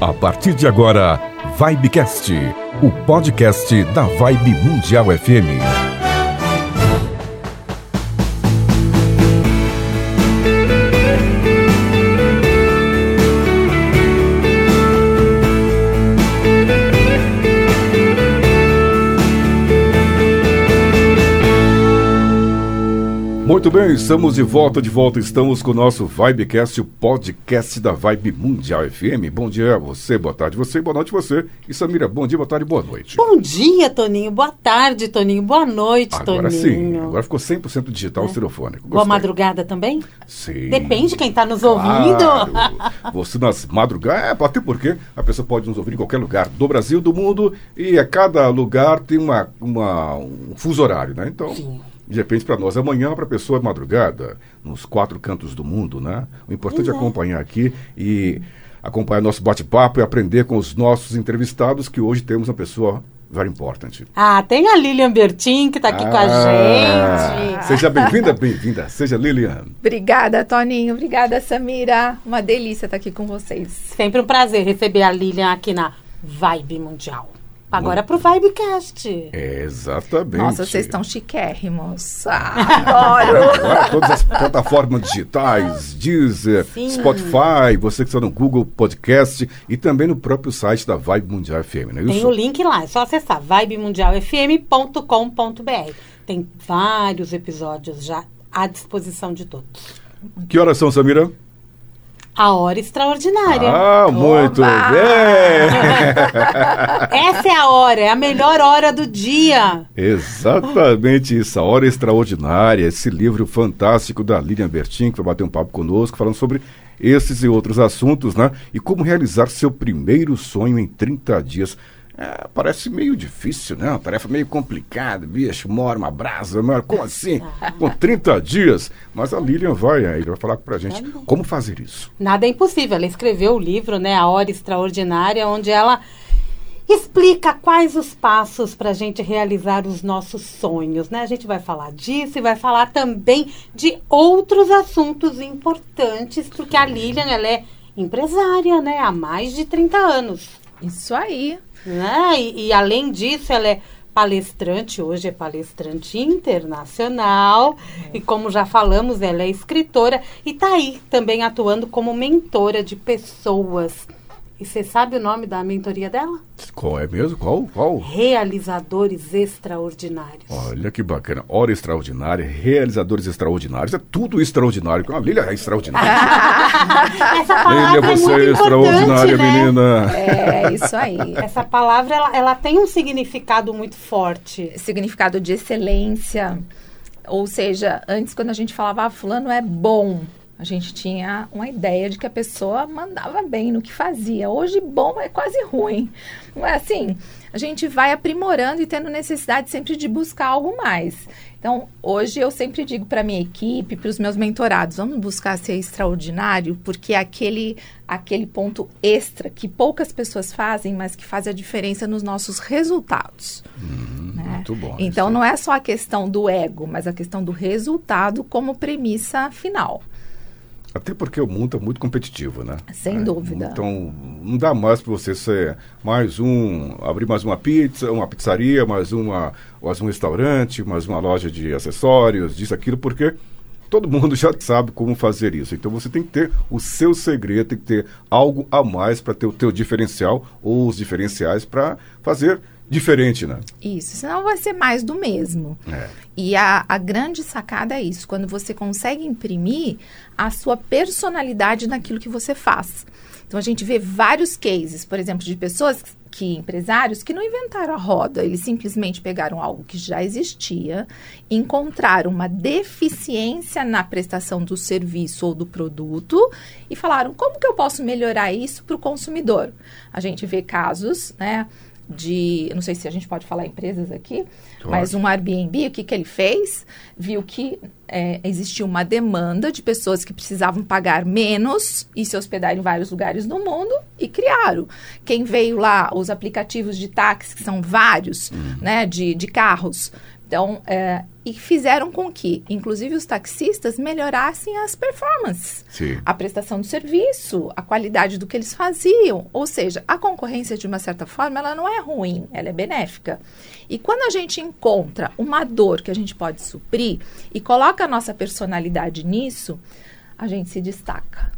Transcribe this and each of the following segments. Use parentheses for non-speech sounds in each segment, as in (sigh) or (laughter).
A partir de agora, Vibecast, o podcast da Vibe Mundial FM. Muito bem, estamos de volta, de volta. Estamos com o nosso Vibecast, o podcast da Vibe Mundial FM. Bom dia a você, boa tarde você, boa noite você. E Samira, bom dia, boa tarde, boa noite. Bom dia, Toninho. Boa tarde, Toninho. Boa noite, agora Toninho. Sim, agora ficou 100% digital é. estereofônico. Boa madrugada também? Sim. Depende de quem está nos ouvindo. Claro. você nas madrugadas, é, até porque a pessoa pode nos ouvir em qualquer lugar do Brasil, do mundo, e a cada lugar tem uma, uma um fuso horário, né? Então. Sim de repente para nós amanhã para a pessoa é madrugada nos quatro cantos do mundo né o importante é acompanhar aqui e acompanhar nosso bate-papo e aprender com os nossos entrevistados que hoje temos uma pessoa very important. Ah, tem a Lilian Bertin que está aqui ah, com a ah, gente. Seja bem-vinda, bem-vinda. Seja Lilian. Obrigada, Toninho. Obrigada, Samira. Uma delícia estar aqui com vocês. Sempre um prazer receber a Lilian aqui na Vibe Mundial. Agora para o Vibecast. exatamente. Nossa, vocês estão chiquérrimos. Ah, (laughs) adoro. Agora, todas as plataformas digitais, Deezer, Sim. Spotify, você que está no Google Podcast e também no próprio site da Vibe Mundial FM, não é isso? Tem o link lá, é só acessar vibemundialfm.com.br. Tem vários episódios já à disposição de todos. Que horas são, Samira? A hora extraordinária. Ah, muito Oba! bem! (laughs) (laughs) Essa é a hora, é a melhor hora do dia. Exatamente isso, a hora extraordinária, esse livro fantástico da Lilian Bertin, que vai bater um papo conosco, falando sobre esses e outros assuntos, né? E como realizar seu primeiro sonho em 30 dias. É, parece meio difícil, né? Uma tarefa meio complicada, bicho, mora uma brasa, mora, como (laughs) assim? Com 30 dias? Mas a Lilian vai aí, vai falar pra gente como fazer isso. Nada é impossível. Ela escreveu o livro, né, A Hora Extraordinária, onde ela explica quais os passos para a gente realizar os nossos sonhos, né? A gente vai falar disso e vai falar também de outros assuntos importantes, porque a Lilian, ela é empresária, né? Há mais de 30 anos. Isso aí. Né? E, e além disso, ela é palestrante, hoje é palestrante internacional. E como já falamos, ela é escritora e está aí também atuando como mentora de pessoas e você sabe o nome da mentoria dela? Qual é mesmo? Qual? Qual? Realizadores Extraordinários. Olha que bacana. Hora extraordinária, realizadores extraordinários. É tudo extraordinário. A Lília é extraordinária. (laughs) Essa palavra Lília, você é, é extraordinária, né? menina. É, isso aí. Essa palavra, ela, ela tem um significado muito forte. Significado de excelência. Ou seja, antes quando a gente falava, ah, fulano é bom a gente tinha uma ideia de que a pessoa mandava bem no que fazia. Hoje, bom é quase ruim. Não é assim? A gente vai aprimorando e tendo necessidade sempre de buscar algo mais. Então, hoje eu sempre digo para minha equipe, para os meus mentorados, vamos buscar ser extraordinário, porque é aquele, aquele ponto extra que poucas pessoas fazem, mas que faz a diferença nos nossos resultados. Hum, né? Muito bom. Então, não é só a questão do ego, mas a questão do resultado como premissa final. Até porque o mundo é muito competitivo, né? Sem é, dúvida. Então, não dá mais para você ser mais um, abrir mais uma pizza, uma pizzaria, mais uma, mais um restaurante, mais uma loja de acessórios, disso, aquilo, porque todo mundo (laughs) já sabe como fazer isso. Então você tem que ter o seu segredo, tem que ter algo a mais para ter o teu diferencial ou os diferenciais para fazer diferente, né? Isso, senão vai ser mais do mesmo. É. E a, a grande sacada é isso, quando você consegue imprimir a sua personalidade naquilo que você faz. Então a gente vê vários cases, por exemplo, de pessoas que empresários que não inventaram a roda, eles simplesmente pegaram algo que já existia, encontraram uma deficiência na prestação do serviço ou do produto e falaram como que eu posso melhorar isso para o consumidor. A gente vê casos, né? De, não sei se a gente pode falar empresas aqui, claro. mas um Airbnb, o que, que ele fez? Viu que é, existia uma demanda de pessoas que precisavam pagar menos e se hospedar em vários lugares do mundo e criaram. Quem veio lá, os aplicativos de táxi, que são vários, uhum. né, de, de carros. Então, é, e fizeram com que, inclusive, os taxistas melhorassem as performances, Sim. a prestação do serviço, a qualidade do que eles faziam. Ou seja, a concorrência, de uma certa forma, ela não é ruim, ela é benéfica. E quando a gente encontra uma dor que a gente pode suprir e coloca a nossa personalidade nisso, a gente se destaca.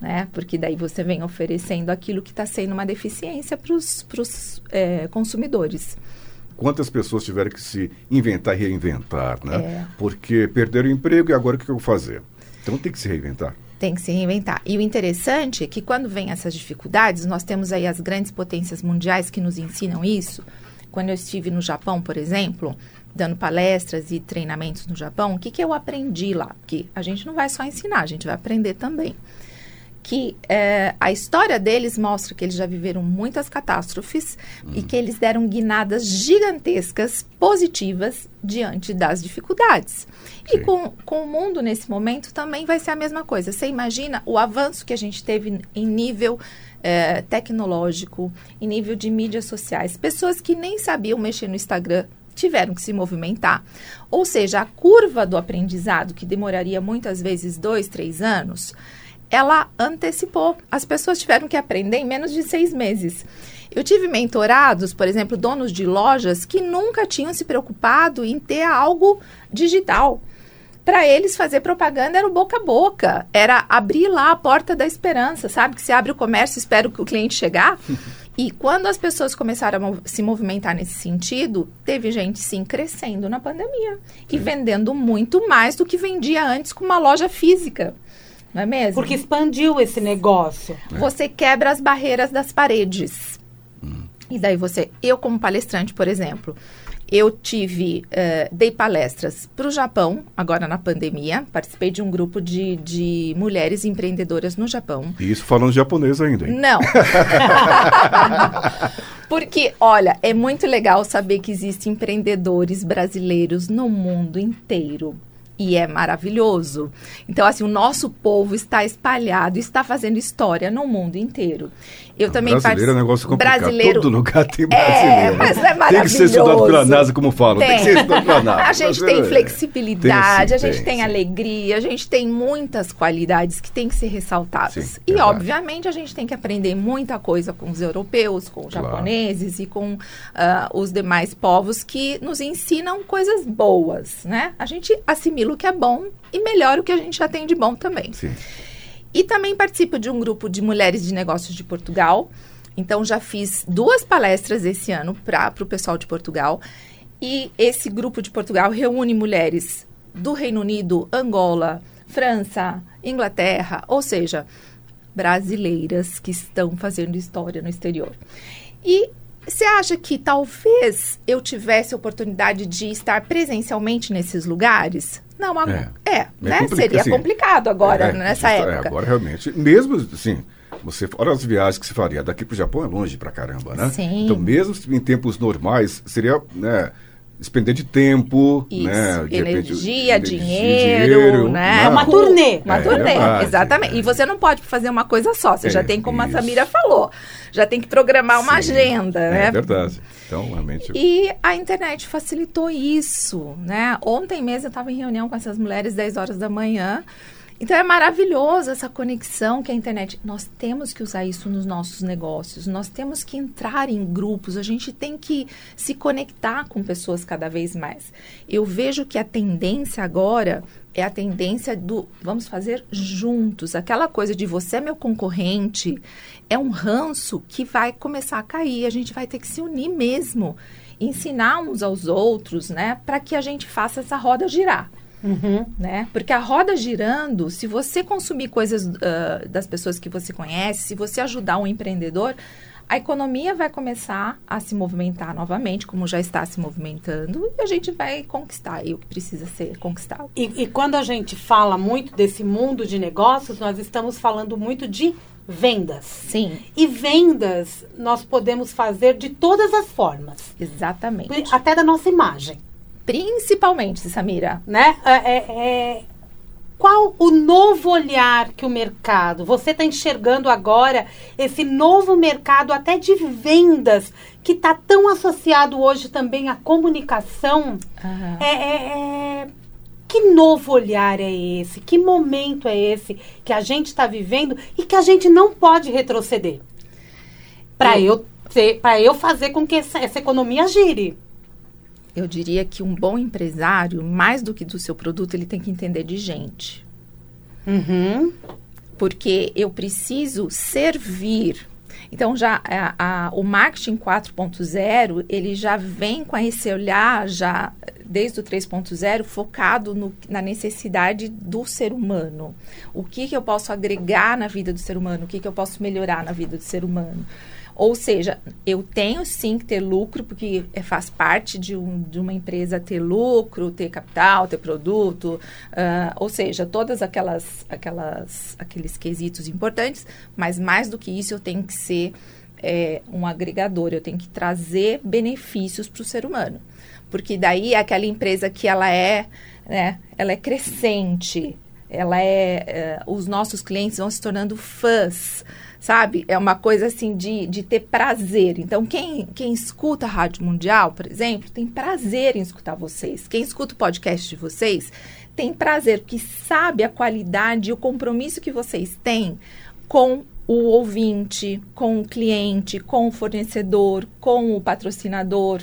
Né? Porque daí você vem oferecendo aquilo que está sendo uma deficiência para os é, consumidores. Quantas pessoas tiveram que se inventar e reinventar, né? É. Porque perderam o emprego e agora o que eu vou fazer? Então tem que se reinventar. Tem que se reinventar. E o interessante é que quando vem essas dificuldades, nós temos aí as grandes potências mundiais que nos ensinam isso. Quando eu estive no Japão, por exemplo, dando palestras e treinamentos no Japão, o que, que eu aprendi lá? Porque a gente não vai só ensinar, a gente vai aprender também. Que é, a história deles mostra que eles já viveram muitas catástrofes e que eles deram guinadas gigantescas, positivas, diante das dificuldades. E Sim. com, com o mundo nesse momento também vai ser a mesma coisa. Você imagina o avanço que a gente teve em nível eh, tecnológico, em nível de mídias sociais. Pessoas que nem sabiam mexer no Instagram tiveram que se movimentar. Ou seja, a curva do aprendizado, que demoraria muitas vezes dois, três anos, ela antecipou. As pessoas tiveram que aprender em menos de seis meses. Eu tive mentorados, por exemplo, donos de lojas que nunca tinham se preocupado em ter algo digital. Para eles fazer propaganda era o boca a boca, era abrir lá a porta da esperança, sabe? Que você abre o comércio, espera o cliente chegar. (laughs) E quando as pessoas começaram a se movimentar nesse sentido, teve gente sim crescendo na pandemia e vendendo muito mais do que vendia antes com uma loja física. Não é mesmo? Porque expandiu esse negócio. você quebra as barreiras das paredes. E daí você, eu como palestrante, por exemplo, eu tive, eh, dei palestras para o Japão, agora na pandemia, participei de um grupo de, de mulheres empreendedoras no Japão. E isso falando japonês ainda, hein? Não. (laughs) Porque, olha, é muito legal saber que existem empreendedores brasileiros no mundo inteiro. E é maravilhoso. Então, assim, o nosso povo está espalhado, está fazendo história no mundo inteiro. Eu também brasileiro é um negócio complicado. Brasileiro... Todo lugar tem brasileiro. mas é Tem que ser estudado pela maravilhoso. NASA, como falam. Tem, que ser estudado pela NASA. A gente Mas, tem é, flexibilidade, tem a sim, gente tem, tem, sim. alegria, a gente tem muitas qualidades que têm que ser ressaltadas. Sim, e, verdade. obviamente, a gente tem que aprender muita coisa com os europeus, com os Claro. japoneses e com ah, os demais povos que nos ensinam coisas boas, né? A gente assimila o que é bom e melhora o que a gente já tem de bom também. Sim. E também participo de um grupo de mulheres de negócios de Portugal. Então, já fiz duas palestras esse ano para o pessoal de Portugal. E esse grupo de Portugal reúne mulheres do Reino Unido, Angola, França, Inglaterra, ou seja, brasileiras que estão fazendo história no exterior. E você acha que talvez eu tivesse a oportunidade de estar presencialmente nesses lugares? Não, agora, é, É né? complica- Seria assim, complicado agora, É, nessa justa- época. É, agora realmente, mesmo assim, você fora as viagens que se faria daqui para o Japão é longe pra caramba, né? Sim. Então, mesmo em tempos normais, seria, né, despender de tempo, Isso, né, de repente, energia, energia, dinheiro, né? É uma turnê. Uma É, turnê, verdade, exatamente. é. E você não pode fazer uma coisa só, você É, já tem, como a isso. Samira falou, já tem que programar uma Sim, agenda, né? É verdade. Então, realmente. E a internet facilitou isso, né? Ontem mesmo eu estava em reunião com essas mulheres 10 horas da manhã. Então é maravilhoso essa conexão que a internet. Nós temos que usar isso nos nossos negócios. Nós temos que entrar em grupos. A gente tem que se conectar com pessoas cada vez mais. Eu vejo que a tendência agora é a tendência do vamos fazer juntos. Aquela coisa de você é meu concorrente é um ranço que vai começar a cair. A gente vai ter que se unir mesmo, ensinar uns aos outros, né, para que a gente faça essa roda girar. Uhum. Né? Porque a roda girando, se você consumir coisas ah, das pessoas que você conhece, se você ajudar um empreendedor, a economia vai começar a se movimentar novamente, como já está se movimentando, e a gente vai conquistar o que precisa ser conquistado. E, e quando a gente fala muito desse mundo de negócios, nós estamos falando muito de vendas. Sim, E vendas nós podemos fazer de todas as formas, exatamente. até da nossa imagem, Principalmente, Samira. né? É, é- é- qual o novo olhar que o mercado, você está enxergando agora esse novo mercado até de vendas que está tão associado hoje também à comunicação? Aham. É, que novo olhar é esse? Que momento é esse que a gente está vivendo e que a gente não pode retroceder? Para eu, ter- pra eu fazer com que essa, essa economia gire. Eu diria que um bom empresário, mais do que do seu produto, ele tem que entender de gente. Uhum. porque eu preciso servir. Então já a- a- o marketing 4.0 ele já vem com esse olhar já desde o 3.0 focado no- na necessidade do ser humano. O que, que eu posso agregar na vida do ser humano? O que, que eu posso melhorar na vida do ser humano? Ou seja, eu tenho sim que ter lucro, porque é, faz parte de, um- de uma empresa ter lucro, ter capital, ter produto, ah, ou seja, todas aquelas, aquelas, aqueles quesitos importantes, mas mais do que isso, eu tenho que ser é, um agregador, eu tenho que trazer benefícios para o ser humano. Porque daí aquela empresa que ela é, né, ela é crescente, ela é, é, os nossos clientes vão se tornando fãs, sabe? É uma coisa assim de, de ter prazer. Então, quem, quem escuta a Rádio Mundial, por exemplo, tem prazer em escutar vocês. Quem escuta o podcast de vocês tem prazer, porque sabe a qualidade e o compromisso que vocês têm com o ouvinte, com o cliente, com o fornecedor, com o patrocinador.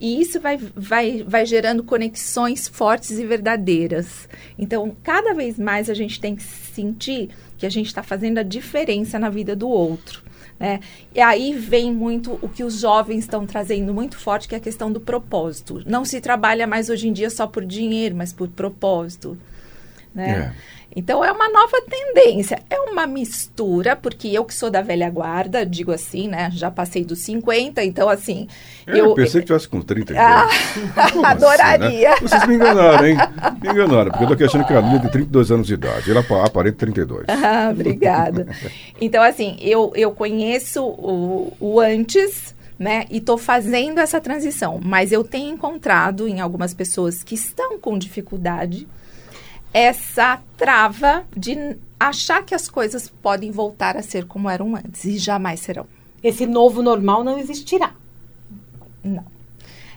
E isso vai, vai, vai gerando conexões fortes e verdadeiras. Então, cada vez mais a gente tem que sentir que a gente está fazendo a diferença na vida do outro. Né? E aí vem muito o que os jovens estão trazendo muito forte, que é a questão do propósito. Não se trabalha mais hoje em dia só por dinheiro, mas por propósito. Né? Então é uma nova tendência, é uma mistura, porque eu que sou da velha guarda, digo assim, né? Já passei dos 50, então assim. É, eu pensei que tivesse com 30 Ah, (laughs) Como adoraria. assim, né? Vocês me enganaram, hein? Me enganaram, porque eu tô aqui achando que a Lívia tem 32 anos de idade. Ela apa- aparenta 32. Ah, obrigada. Então, assim, eu, eu conheço o, o antes, né? E tô fazendo essa transição. Mas eu tenho encontrado em algumas pessoas que estão com dificuldade essa trava de achar que as coisas podem voltar a ser como eram antes e jamais serão. Esse novo normal não existirá. Não.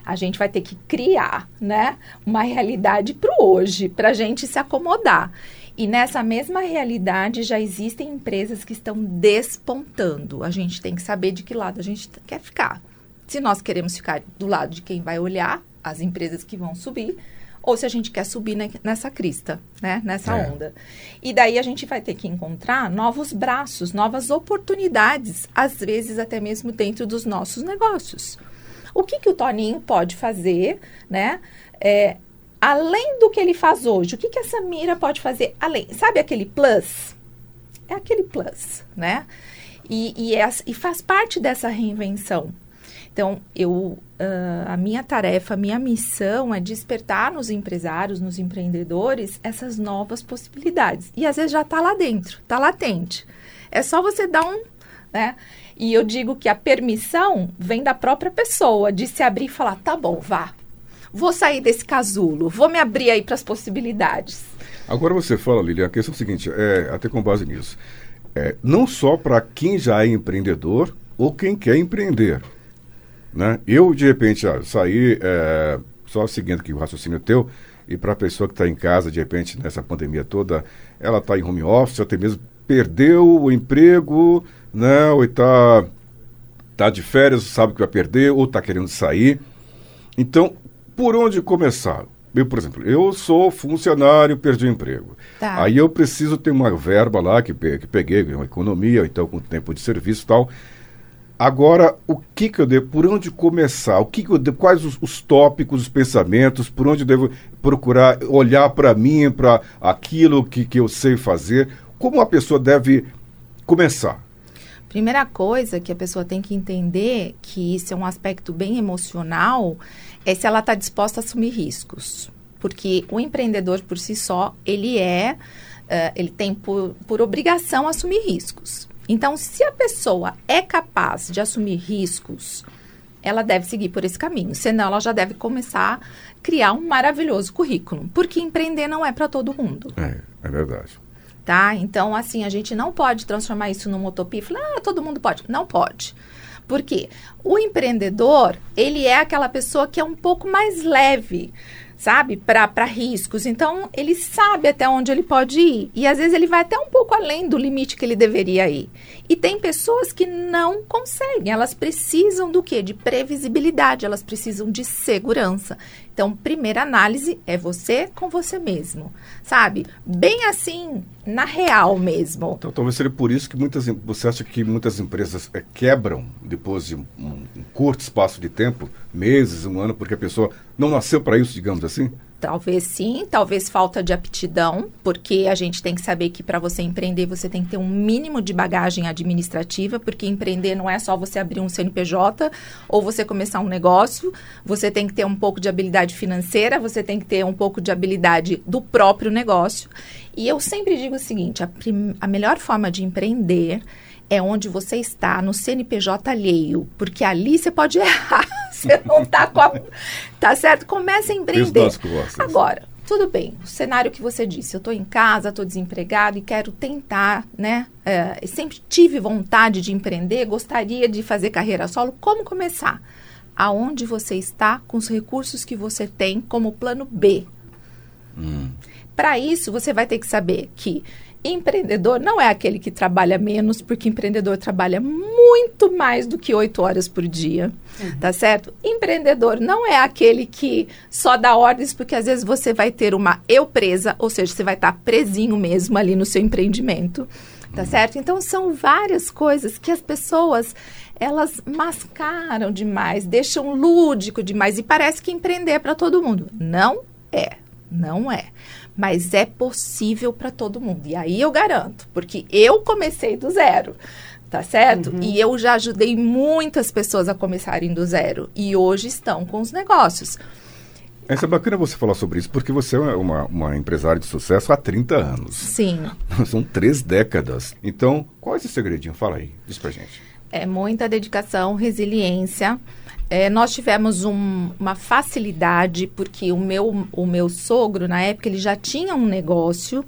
A gente vai ter que criar, né, uma realidade para o hoje, para a gente se acomodar. E nessa mesma realidade já existem empresas que estão despontando. A gente tem que saber de que lado a gente quer ficar. Se nós queremos ficar do lado de quem vai olhar as empresas que vão subir, ou se a gente quer subir ne- nessa crista, né, nessa É. onda. E daí a gente vai ter que encontrar novos braços, novas oportunidades, às vezes até mesmo dentro dos nossos negócios. O que, que o Toninho pode fazer, né? É, além do que ele faz hoje, o que, que a Samira pode fazer além? Sabe aquele plus? É aquele plus, né? E, e, é e faz parte dessa reinvenção. Então, eu, ah, a minha tarefa, a minha missão é despertar nos empresários, nos empreendedores, essas novas possibilidades. E às vezes já está lá dentro, está latente. É só você dar um, né? E eu digo que a permissão vem da própria pessoa, de se abrir e falar, tá bom, vá. Vou sair desse casulo, vou me abrir aí para as possibilidades. Agora você fala, Lilian, a questão é a seguinte, é, até com base nisso. É, não só para quem já é empreendedor ou quem quer empreender. Né? Eu, de repente, ah, saí, é, só seguindo aqui o raciocínio teu, e para a pessoa que está em casa, de repente, nessa pandemia toda, ela está em home office, até mesmo perdeu o emprego, né? ou está tá de férias, sabe que vai perder, ou está querendo sair. Então, por onde começar? Eu, por exemplo, eu sou funcionário, perdi o emprego. Tá. Aí eu preciso ter uma verba lá que, que peguei, uma economia, ou então com tempo de serviço e tal. Agora, o que, que eu devo, por onde começar? O que, que eu devo, quais os, os tópicos, os pensamentos, por onde eu devo procurar olhar para mim, para aquilo que, que eu sei fazer? Como a pessoa deve começar? Primeira coisa que a pessoa tem que entender, que isso é um aspecto bem emocional, é se ela está disposta a assumir riscos. Porque o empreendedor por si só, ele é, eh, ele tem por, por obrigação assumir riscos. Então, se a pessoa é capaz de assumir riscos, ela deve seguir por esse caminho. Senão, ela já deve começar a criar um maravilhoso currículo. Porque empreender não é para todo mundo. É, é verdade. Tá? Então, assim, a gente não pode transformar isso numa utopia e falar, ah, todo mundo pode. Não pode. Porque o empreendedor, ele é aquela pessoa que é um pouco mais leve sabe? Para riscos. Então, ele sabe até onde ele pode ir. E às vezes ele vai até um pouco além do limite que ele deveria ir. E tem pessoas que não conseguem. Elas precisam do quê? De previsibilidade, elas precisam de segurança. Então, primeira análise é você com você mesmo, sabe? Bem assim, na real mesmo. Então, talvez seja por isso que muitas você acha que muitas empresas é, quebram depois de um, um curto espaço de tempo, meses, um ano, porque a pessoa não nasceu para isso, digamos assim? Talvez sim, talvez falta de aptidão, porque a gente tem que saber que para você empreender você tem que ter um mínimo de bagagem administrativa, porque empreender não é só você abrir um CNPJ ou você começar um negócio, você tem que ter um pouco de habilidade financeira, você tem que ter um pouco de habilidade do próprio negócio. E eu sempre digo o seguinte: a, a melhor forma de empreender é onde você está no CNPJ alheio, porque ali você pode (laughs) errar. Você não está com a. Tá certo? Comece a empreender. Agora, tudo bem, o cenário que você disse, eu estou em casa, estou desempregado e quero tentar, né? É, sempre tive vontade de empreender, gostaria de fazer carreira solo. Como começar? Aonde você está com os recursos que você tem como plano B. Hum. Para isso, você vai ter que saber que empreendedor não é aquele que trabalha menos, porque empreendedor trabalha muito mais do que oito horas por dia, uhum. tá certo? Empreendedor não é aquele que só dá ordens, porque às vezes você vai ter uma eu presa, ou seja, você vai estar tá presinho mesmo ali no seu empreendimento, tá uhum. certo? Então são várias coisas que as pessoas elas mascaram demais, deixam lúdico demais e parece que empreender é para todo mundo. Não é, não é mas é possível para todo mundo. E aí eu garanto, porque eu comecei do zero, tá certo? Uhum. E eu já ajudei muitas pessoas a começarem do zero e hoje estão com os negócios. Essa é bacana você falar sobre isso, porque você é uma, uma empresária de sucesso há 30 anos. Sim. (laughs) São três décadas. Então, qual é esse segredinho? Fala aí, diz pra gente. É muita dedicação, resiliência, é, nós tivemos um, uma facilidade, porque o meu, o meu sogro, na época, ele já tinha um negócio.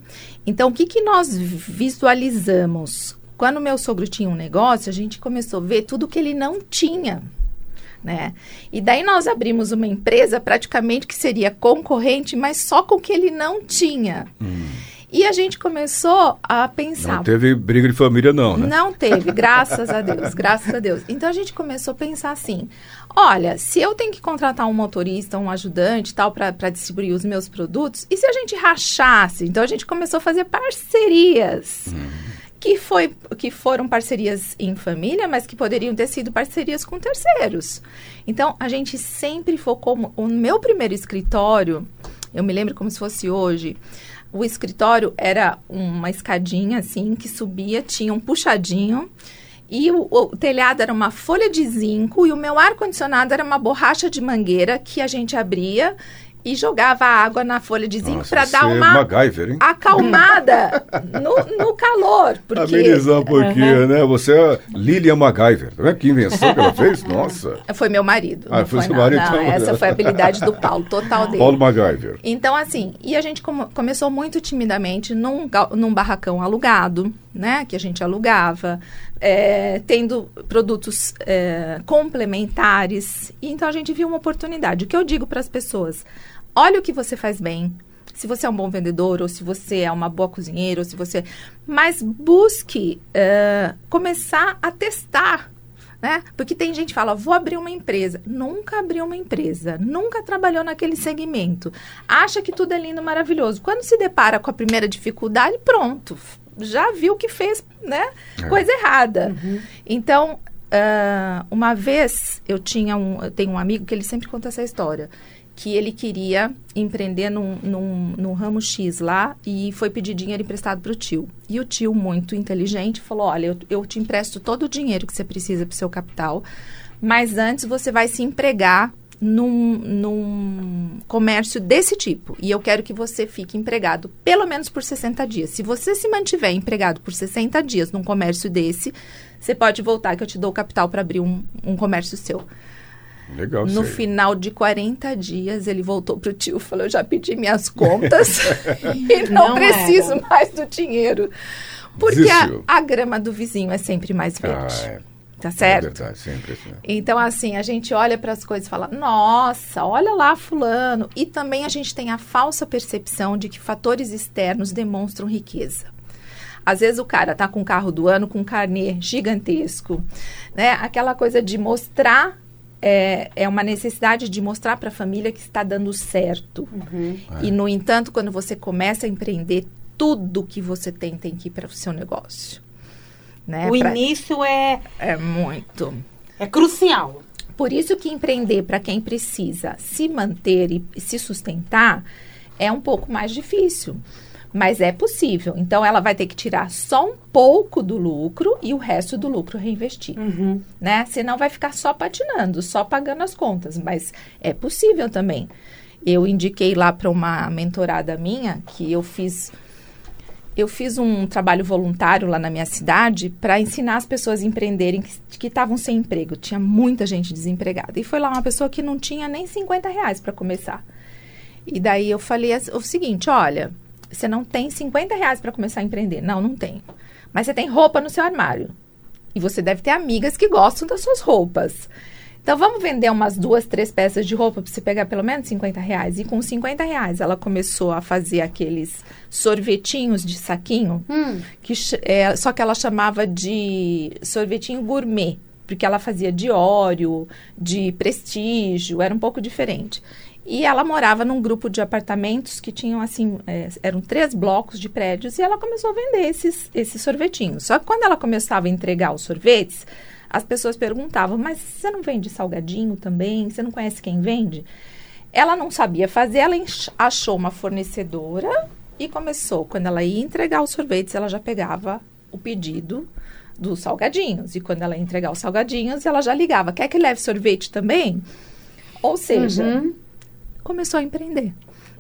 Então, o que, que nós visualizamos? Quando meu sogro tinha um negócio, a gente começou a ver tudo que ele não tinha. Né? E daí nós abrimos uma empresa praticamente que seria concorrente, mas só com o que ele não tinha. Hum. E a gente começou a pensar. Não teve briga de família, não, né? Não teve, graças a Deus, (laughs) graças a Deus. Então a gente começou a pensar assim: olha, se eu tenho que contratar um motorista, um ajudante tal, para distribuir os meus produtos, e se a gente rachasse? Então a gente começou a fazer parcerias. Hum. Que, foi, que foram parcerias em família, mas que poderiam ter sido parcerias com terceiros. Então, a gente sempre focou. O meu primeiro escritório, eu me lembro como se fosse hoje, o escritório era uma escadinha assim que subia, tinha um puxadinho. E o, o, telhado era uma folha de zinco e o meu ar-condicionado era uma borracha de mangueira que a gente abria e jogava água na folha de zinco para dar uma MacGyver, acalmada no, no, calor. Porque... Amenizar um pouquinho, uhum. né? Você é Lilian MacGyver. Tá vendo que invenção que ela fez? Nossa. Foi meu marido. Ah, foi seu marido. Não, então. essa foi a habilidade do Paulo, total dele. Paulo MacGyver. Então, assim, e a gente come começou muito timidamente num, num barracão alugado, né? Que a gente alugava. É, tendo produtos é, complementares. Então a gente viu uma oportunidade. O que eu digo para as pessoas? Olha o que você faz bem. Se você é um bom vendedor, ou se você é uma boa cozinheira, ou se você. Mas busque uh, começar a testar. Né? Porque tem gente que fala, vou abrir uma empresa. Nunca abriu uma empresa, nunca trabalhou naquele segmento. Acha que tudo é lindo, maravilhoso. Quando se depara com a primeira dificuldade, pronto. Já viu que fez né, é. coisa errada. Uhum. Então, uh, uma vez eu tinha um, eu tenho um amigo que ele sempre conta essa história que ele queria empreender num, num, num, ramo X lá e foi pedir dinheiro emprestado para o tio. E o tio, muito inteligente, falou: Olha, eu, eu te empresto todo o dinheiro que você precisa para o seu capital, mas antes você vai se empregar num, num comércio desse tipo. E eu quero que você fique empregado pelo menos por 60 dias. Se você se mantiver empregado por 60 dias num comércio desse, você pode voltar que eu te dou o capital para abrir um, um comércio seu. Legal, No sei. final de 40 dias, ele voltou pro tio e falou: Eu já pedi minhas contas (laughs) e não, Não preciso era. mais do dinheiro. Porque a, a grama do vizinho é sempre mais Ah, verde. é. Tá É certo? verdade, sempre assim. Então, assim, a gente olha para as coisas e fala: nossa, olha lá, Fulano. E também a gente tem a falsa percepção de que fatores externos demonstram riqueza. Às vezes o cara tá com o carro do ano com um carnê gigantesco, né? Aquela coisa de mostrar é, é uma necessidade de mostrar para a família que está dando certo. E no entanto, quando você começa a empreender, tudo que você tem tem que ir para o seu negócio. Né? o Pra- início é, É muito. é crucial. Por isso que empreender para quem precisa se manter e e se sustentar é um pouco mais difícil. Mas é possível. Então ela vai ter que tirar só um pouco do lucro e o resto do lucro reinvestir, Uhum. né? Senão vai ficar só patinando, só pagando as contas, mas é possível também. Eu indiquei lá para uma mentorada minha que eu fiz eu fiz um trabalho voluntário lá na minha cidade para ensinar as pessoas a empreenderem que- estavam sem emprego. Tinha muita gente desempregada. E foi lá uma pessoa que não tinha nem 50 reais para começar. E daí eu falei o seguinte: olha, você não tem 50 reais para começar a empreender. Não, não tenho. Mas você tem roupa no seu armário. E você deve ter amigas que gostam das suas roupas. Então vamos vender umas duas, três peças de roupa para você pegar pelo menos 50 reais. E com 50 reais ela começou a fazer aqueles sorvetinhos de saquinho, Hum. que, é, só que ela chamava de sorvetinho gourmet, porque ela fazia de óleo, de prestígio, era um pouco diferente. E ela morava num grupo de apartamentos que tinham, assim, é, eram três blocos de prédios, e ela começou a vender esses, esses sorvetinhos. Só que quando ela começava a entregar os sorvetes, as pessoas perguntavam, mas você não vende salgadinho também? Você não conhece quem vende? Ela não sabia fazer, ela achou uma fornecedora e começou. Quando ela ia entregar os sorvetes, ela já pegava o pedido dos salgadinhos. E quando ela ia entregar os salgadinhos, ela já ligava: quer que leve sorvete também? Ou seja, Uhum. Começou a empreender.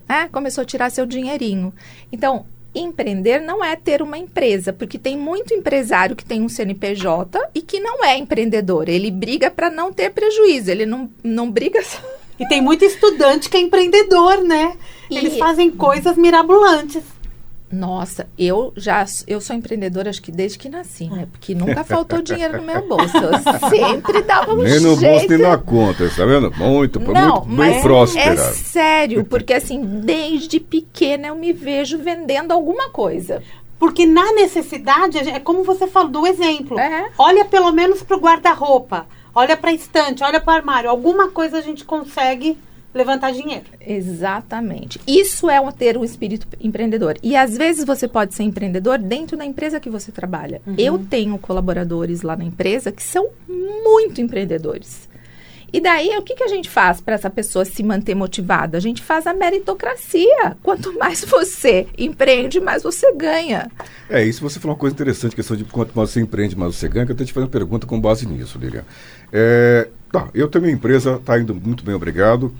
Né? Começou a tirar seu dinheirinho. Então, empreender não é ter uma empresa, porque tem muito empresário que tem um CNPJ e que não é empreendedor. Ele briga para não ter prejuízo. Ele não, não briga. só- E tem muito estudante que é empreendedor, né? Eles E- fazem coisas mirabolantes. Nossa, eu já eu sou empreendedora acho que desde que nasci, né? Porque nunca faltou dinheiro no meu bolso. Eu (laughs) sempre dava um Nem no jeito. bolso nem na conta, tá vendo? Muito, Não, muito bem mas próspera. é sério, porque assim, desde pequena eu me vejo vendendo alguma coisa. Porque na necessidade, a é como você falou do exemplo. É. Olha pelo menos pro guarda-roupa, olha pra estante, olha pro armário. Alguma coisa a gente consegue levantar dinheiro. Exatamente. Isso é um- ter um espírito empreendedor. E às vezes você pode ser empreendedor dentro da empresa que você trabalha. Eu tenho colaboradores lá na empresa que são muito empreendedores. E daí, o que, que a gente faz para essa pessoa se manter motivada? A gente faz a meritocracia. Quanto mais você empreende, mais você ganha. É, isso você falou uma coisa interessante, questão de quanto mais você empreende, mais você ganha, que eu tenho te fazer uma pergunta com base nisso, Lilian. É, tá, eu tenho minha empresa, está indo muito bem, obrigado.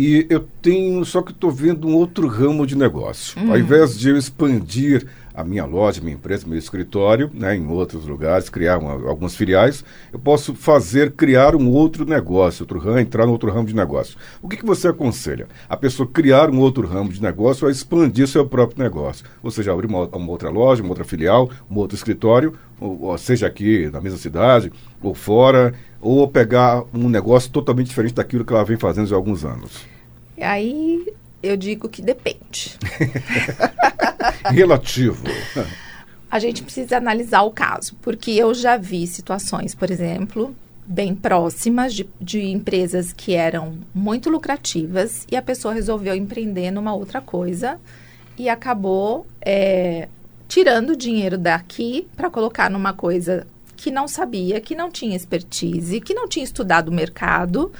E eu tenho, só que estou vendo um outro ramo de negócio. Ao invés de eu expandir a minha loja, minha empresa, meu escritório, né, em outros lugares, criar uma, algumas filiais, eu posso fazer, criar um outro negócio, outro ramo, entrar no outro ramo de negócio. O que, que você aconselha? A pessoa criar um outro ramo de negócio ou expandir seu próprio negócio? Ou seja, abrir uma, uma outra loja, uma outra filial, um outro escritório, ou, ou seja aqui na mesma cidade, ou fora, ou pegar um negócio totalmente diferente daquilo que ela vem fazendo há alguns anos. E aí eu digo que depende. (laughs) Relativo. a gente precisa analisar o caso, porque eu já vi situações, por exemplo, bem próximas de, de empresas que eram muito lucrativas e a pessoa resolveu empreender numa outra coisa e acabou é, tirando o dinheiro daqui para colocar numa coisa que não sabia, que não tinha expertise, que não tinha estudado o mercado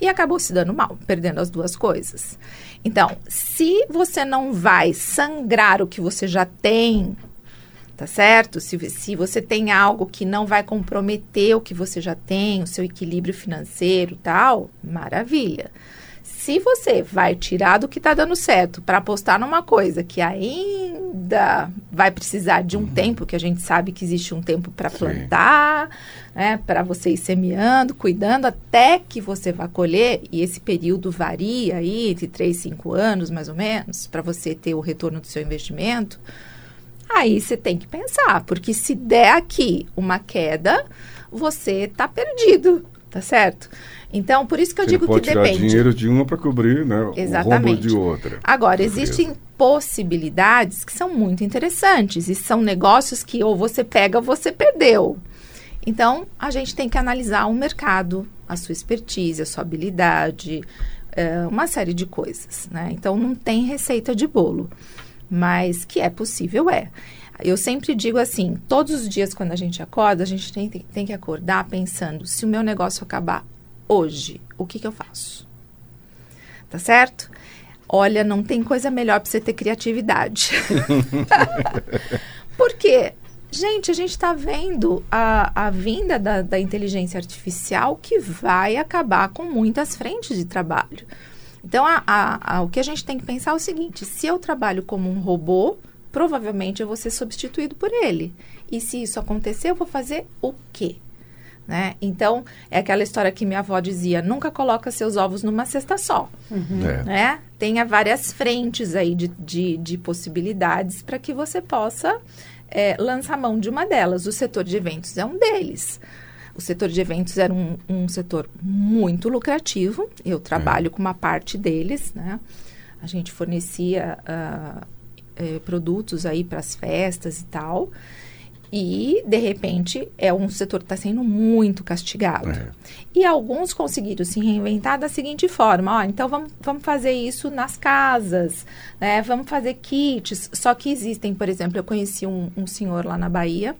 e acabou se dando mal, perdendo as duas coisas. Então, se você não vai sangrar o que você já tem, tá certo? Se, se você tem algo que não vai comprometer o que você já tem, o seu equilíbrio financeiro, tal, maravilha. Se você vai tirar do que tá dando certo para apostar numa coisa que ainda ainda vai precisar de um uhum. tempo, que a gente sabe que existe um tempo para plantar, né, para você ir semeando, cuidando, até que você vá colher, e esse período varia aí entre 3 e 5 anos, mais ou menos, para você ter o retorno do seu investimento. Aí você tem que pensar, porque se der aqui uma queda, você está perdido, tá certo? Então, por isso que eu você digo pode que tirar depende. dinheiro de uma para cobrir né, Exatamente. o rombo de outra. Agora, existem possibilidades que são muito interessantes e são negócios que ou você pega ou você perdeu. Então, a gente tem que analisar o mercado, a sua expertise, a sua habilidade, é, uma série de coisas, né? Então, não tem receita de bolo, mas que é possível, é. Eu sempre digo assim, todos os dias quando a gente acorda, a gente tem, tem que acordar pensando, se o meu negócio acabar hoje, o que, que eu faço? Tá certo? Olha, não tem coisa melhor para você ter criatividade. (laughs) Por quê? Gente, a gente está vendo a, a vinda da, da inteligência artificial que vai acabar com muitas frentes de trabalho. Então, a, a, a, o que a gente tem que pensar é o seguinte: se eu trabalho como um robô, provavelmente eu vou ser substituído por ele. E se isso acontecer, eu vou fazer o quê? Né? Então, é aquela história que minha avó dizia: nunca coloca seus ovos numa cesta só. Uhum. É. Né? Tenha várias frentes aí de, de, de possibilidades para que você possa é, lançar mão de uma delas. O setor de eventos é um deles. O setor de eventos era um, um setor muito lucrativo. Eu trabalho com uma parte deles, né? A gente fornecia uh, produtos aí para as festas e tal. E, de repente, é um setor que está sendo muito castigado. É. E alguns conseguiram se reinventar da seguinte forma: ó, então vamos, vamos fazer isso nas casas, né? vamos fazer kits. Só que existem, por exemplo, eu conheci um, um senhor lá na Bahia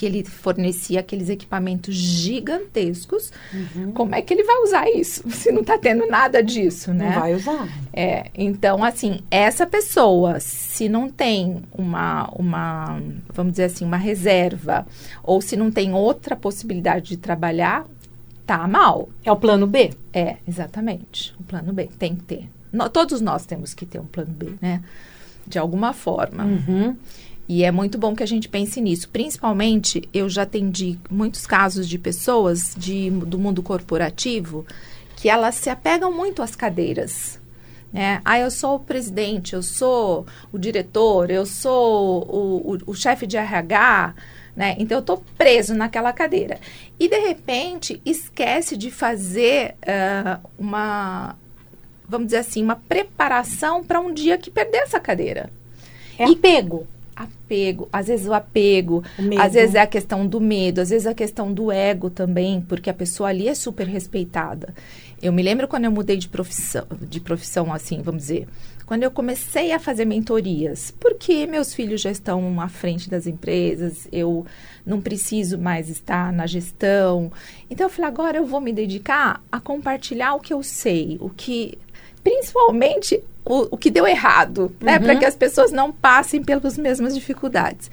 que ele fornecia aqueles equipamentos gigantescos. Uhum. Como é que ele vai usar isso (laughs) se não está tendo nada disso, né? Não vai usar. É, então, assim, essa pessoa, se não tem uma, uma, vamos dizer assim, uma reserva, ou se não tem outra possibilidade de trabalhar, tá mal. É o plano B? É, exatamente. O plano B tem que ter. No, todos nós temos que ter um plano B, né? De alguma forma. Uhum. E é muito bom que a gente pense nisso. Principalmente, eu já atendi muitos casos de pessoas de, do mundo corporativo que elas se apegam muito às cadeiras. Né? Ah, eu sou o presidente, eu sou o diretor, eu sou o, o, o chefe de RH, né? Então eu estou preso naquela cadeira. E de repente esquece de fazer uh, uma, vamos dizer assim, uma preparação para um dia que perder essa cadeira. É e, apego apego, às vezes o apego, o às vezes é a questão do medo, às vezes é a questão do ego também, porque a pessoa ali é super respeitada. Eu me lembro quando eu mudei de profissão, de profissão assim, vamos dizer, quando eu comecei a fazer mentorias, porque meus filhos já estão à frente das empresas, eu não preciso mais estar na gestão. Então eu falei, agora eu vou me dedicar a compartilhar o que eu sei, o que principalmente o, o que deu errado, né? Para uhum. que as pessoas não passem pelas mesmas dificuldades.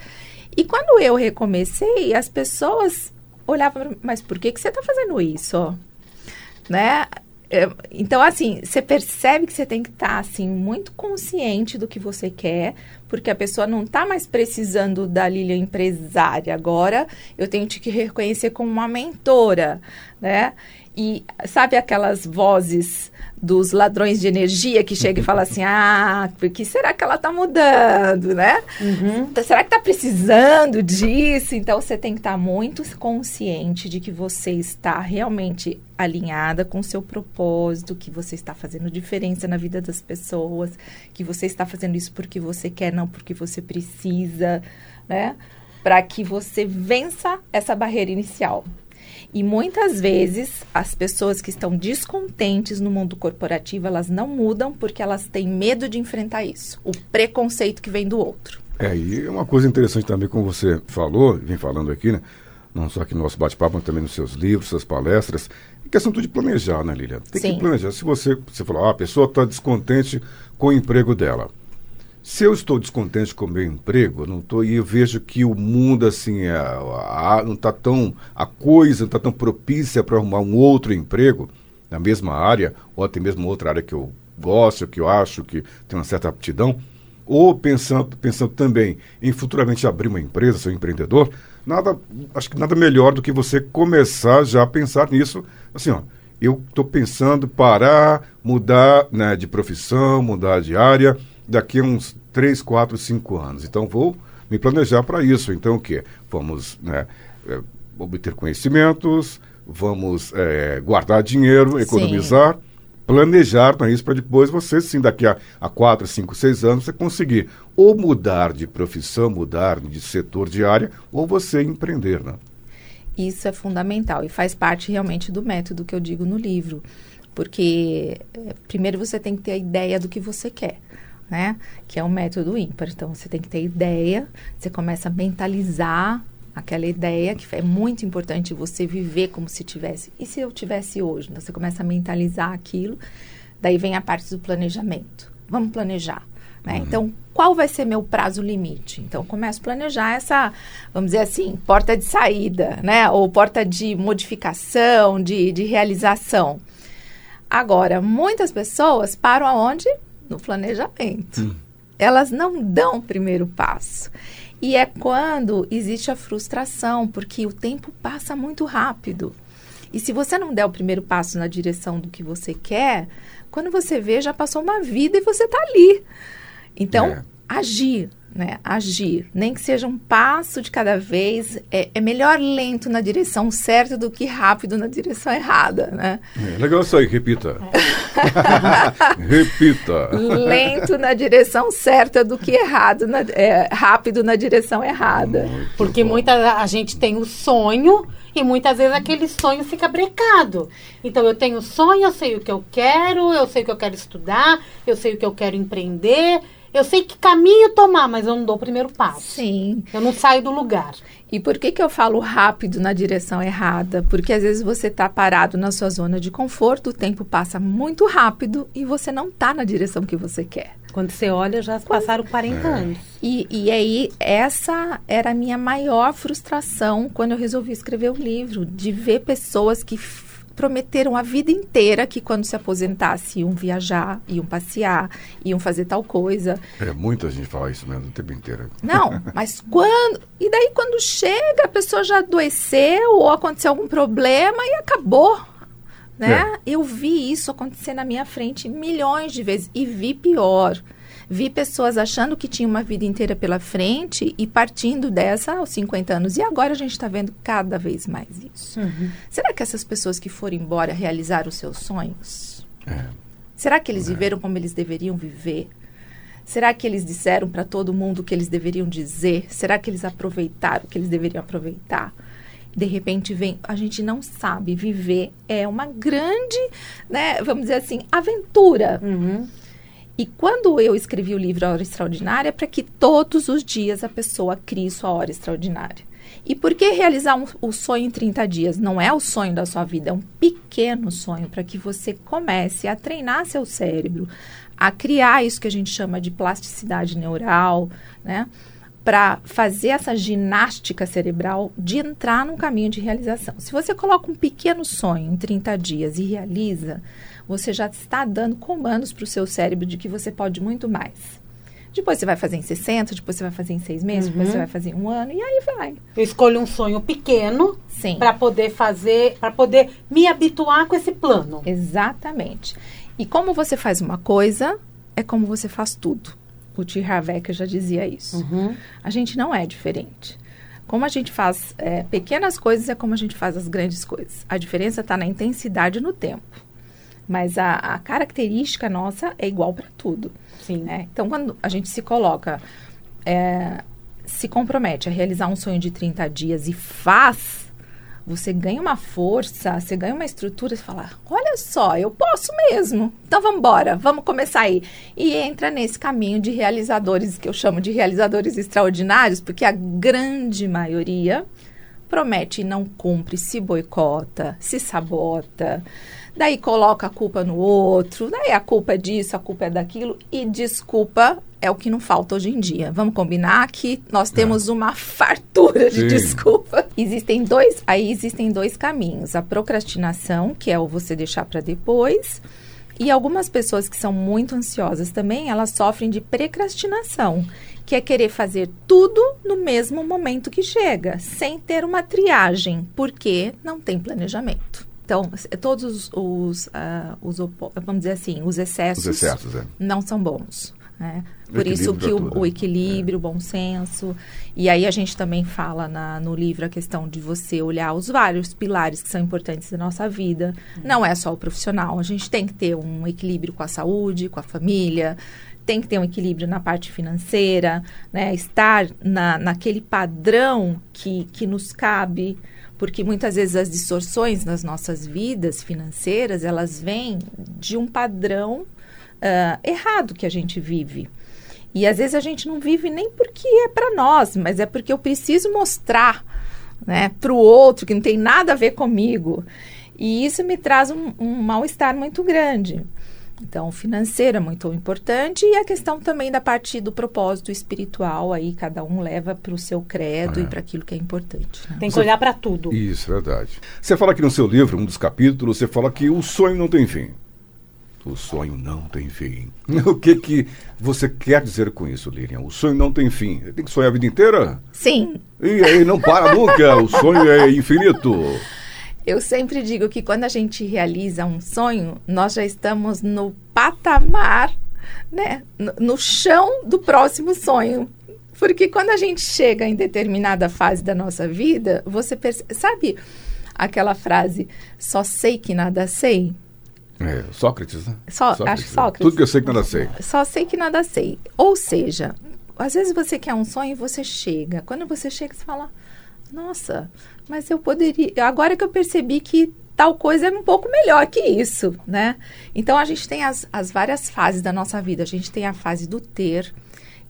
E quando eu recomecei, as pessoas olhavam, mas por que, que você está fazendo isso? Né? É, então, assim, você percebe que você tem que estar, tá, assim, muito consciente do que você quer, porque a pessoa não está mais precisando da Lilia empresária. Agora, eu tenho que reconhecer como uma mentora, né? E sabe aquelas vozes dos ladrões de energia que chega e fala assim: ah, por que será que ela está mudando, né? Uhum. Será que está precisando disso? Então você tem que estar tá muito consciente de que você está realmente alinhada com o seu propósito, que você está fazendo diferença na vida das pessoas, que você está fazendo isso porque você quer, não porque você precisa, né? Para que você vença essa barreira inicial. E muitas vezes as pessoas que estão descontentes no mundo corporativo, elas não mudam porque elas têm medo de enfrentar isso, o preconceito que vem do outro. É, e uma coisa interessante também, como você falou, vem falando aqui, né? Não só aqui no nosso bate-papo, mas também nos seus livros, suas palestras. É questão tudo de planejar, né, Lilian? Tem Sim. que planejar. Se você, você falou, ah, a pessoa está descontente com o emprego dela. Se eu estou descontente com o meu emprego, não tô, e eu vejo que o mundo assim é, a, não está tão a coisa não está tão propícia para arrumar um outro emprego na mesma área ou até mesmo outra área que eu gosto, que eu acho que tem uma certa aptidão, ou pensando, pensando também em futuramente abrir uma empresa, ser um empreendedor, nada, acho que nada melhor do que você começar já a pensar nisso, assim, ó, eu estou pensando parar, mudar né, de profissão, mudar de área daqui a uns 3, 4, 5 anos. Então vou me planejar para isso. Então o quê? Vamos né, é, obter conhecimentos, vamos é, guardar dinheiro, economizar. Sim planejar para isso, para depois você, sim, daqui a, a 4, 5, 6 anos, você conseguir ou mudar de profissão, mudar de setor de área, ou você empreender, né? Isso é fundamental e faz parte realmente do método que eu digo no livro. Porque, é, primeiro, você tem que ter a ideia do que você quer. Né? Que é o método ímpar. Então, você tem que ter ideia, você começa a mentalizar aquela ideia que é muito importante você viver como se tivesse. E se eu tivesse hoje? Você começa a mentalizar aquilo, daí vem a parte do planejamento. Vamos planejar. Né? Uhum. Então, qual vai ser meu prazo limite? Então, começo a planejar essa, vamos dizer assim, porta de saída, né? Ou porta de modificação, de, de realização. Agora, muitas pessoas param aonde? No planejamento. Uhum. Elas não dão o primeiro passo. E é quando existe a frustração, porque o tempo passa muito rápido. E se você não der o primeiro passo na direção do que você quer, quando você vê, já passou uma vida e você está ali. Então, é. agir né, agir, nem que seja um passo de cada vez, é, é, melhor lento na direção certa do que rápido na direção errada, né? É, legal isso aí, repita. (laughs) (laughs) repita. Lento na direção certa do que errado, na, é, rápido na direção errada. Muito Porque bom. muita a gente tem o sonho e muitas vezes aquele sonho fica brecado. Então eu tenho sonho, eu sei o que eu quero, eu sei o que eu quero estudar, eu sei o que eu quero empreender, eu sei que caminho tomar, mas eu não dou o primeiro passo. Sim. Eu não saio do lugar. E por que, que eu falo rápido na direção errada? Porque às vezes você está parado na sua zona de conforto, o tempo passa muito rápido e você não está na direção que você quer. Quando você olha, já Quando... passaram 40 é. anos. E, e aí, essa era a minha maior frustração quando eu resolvi escrever o livro, de ver pessoas que prometeram a vida inteira que quando se aposentasse iam viajar, iam passear, iam fazer tal coisa. É, muita gente fala isso mesmo o tempo inteiro. Não, (laughs) mas quando. E daí quando chega, a pessoa já adoeceu ou aconteceu algum problema e acabou. Né? É. Eu vi isso acontecer na minha frente milhões de vezes e vi pior. Vi pessoas achando que tinha uma vida inteira pela frente e partindo dessa aos 50 anos. E agora a gente está vendo cada vez mais isso. Uhum. Será que essas pessoas que foram embora realizaram os seus sonhos? É. Será que eles é. viveram como eles deveriam viver? Será que eles disseram para todo mundo o que eles deveriam dizer? Será que eles aproveitaram o que eles deveriam aproveitar? de repente vem, a gente não sabe viver é uma grande, né, vamos dizer assim, aventura. Uhum. E quando eu escrevi o livro A Hora Extraordinária, é para que todos os dias a pessoa crie sua hora extraordinária. E por que realizar um, o sonho em 30 dias? Não é o sonho da sua vida, é um pequeno sonho para que você comece a treinar seu cérebro, a criar isso que a gente chama de plasticidade neural, né? Para fazer essa ginástica cerebral de entrar num caminho de realização. Se você coloca um pequeno sonho em 30 dias e realiza, você já está dando comandos para o seu cérebro de que você pode muito mais. Depois você vai fazer em 60, depois você vai fazer em seis meses, uhum. depois você vai fazer em um ano, e aí vai. Eu escolho um sonho pequeno para poder fazer, para poder me habituar com esse plano. Exatamente. E como você faz uma coisa, é como você faz tudo. O T. Harvecker já dizia isso. Uhum. A gente não é diferente. Como a gente faz é, pequenas coisas, é como a gente faz as grandes coisas. A diferença está na intensidade e no tempo. Mas a, a característica nossa é igual para tudo. Sim. Né? Então, quando a gente se coloca, é, se compromete a realizar um sonho de 30 dias e faz, você ganha uma força, você ganha uma estrutura e fala: olha só, eu posso mesmo. Então vamos embora, vamos começar aí. E entra nesse caminho de realizadores, que eu chamo de realizadores extraordinários, porque a grande maioria promete e não cumpre, se boicota, se sabota daí coloca a culpa no outro, daí a culpa é disso, a culpa é daquilo, e desculpa é o que não falta hoje em dia. Vamos combinar que nós temos é. uma fartura de Sim. desculpa. Existem dois, aí existem dois caminhos: a procrastinação, que é o você deixar para depois, E algumas pessoas que são muito ansiosas também, elas sofrem de procrastinação, que é querer fazer tudo no mesmo momento que chega, sem ter uma triagem, porque não tem planejamento. Então, todos os, os, uh, os vamos dizer assim, os excessos, os excessos é. não são bons. Né? Por isso que o, o equilíbrio, é. o bom senso. E aí a gente também fala na, no livro a questão de você olhar os vários pilares que são importantes da nossa vida. Uhum. Não é só o profissional. A gente tem que ter um equilíbrio com a saúde, com a família, tem que ter um equilíbrio na parte financeira, né? Estar na, naquele padrão que, que nos cabe, porque muitas vezes as distorções nas nossas vidas financeiras, elas vêm de um padrão uh, errado que a gente vive. E às vezes a gente não vive nem porque é para nós, mas é porque eu preciso mostrar né, para o outro que não tem nada a ver comigo. E isso me traz um, um mal-estar muito grande. Então, financeiro é muito importante e a questão também da parte do propósito espiritual, aí cada um leva para o seu credo é. e para aquilo que é importante. Né? Tem que olhar para tudo. Isso, verdade. Você fala aqui no seu livro, um dos capítulos, você fala que o sonho não tem fim. O sonho não tem fim. (laughs) O que que você quer dizer com isso, Lilian? O sonho não tem fim. Tem que sonhar a vida inteira? Sim. E aí não para nunca. o sonho é infinito. Eu sempre digo que quando a gente realiza um sonho, nós já estamos no patamar, né, no, chão do próximo sonho. Porque quando a gente chega em determinada fase da nossa vida, você percebe, sabe aquela frase, só sei que nada sei? É, Sócrates, né? Só, Sócrates, acho Sócrates. Tudo que eu sei que nada sei. Só sei que nada sei. Ou seja, às vezes você quer um sonho e você chega. Quando você chega, você fala, nossa, mas eu poderia. Agora que eu percebi que tal coisa é um pouco melhor que isso, né? Então a gente tem as, as várias fases da nossa vida. A gente tem a fase do ter,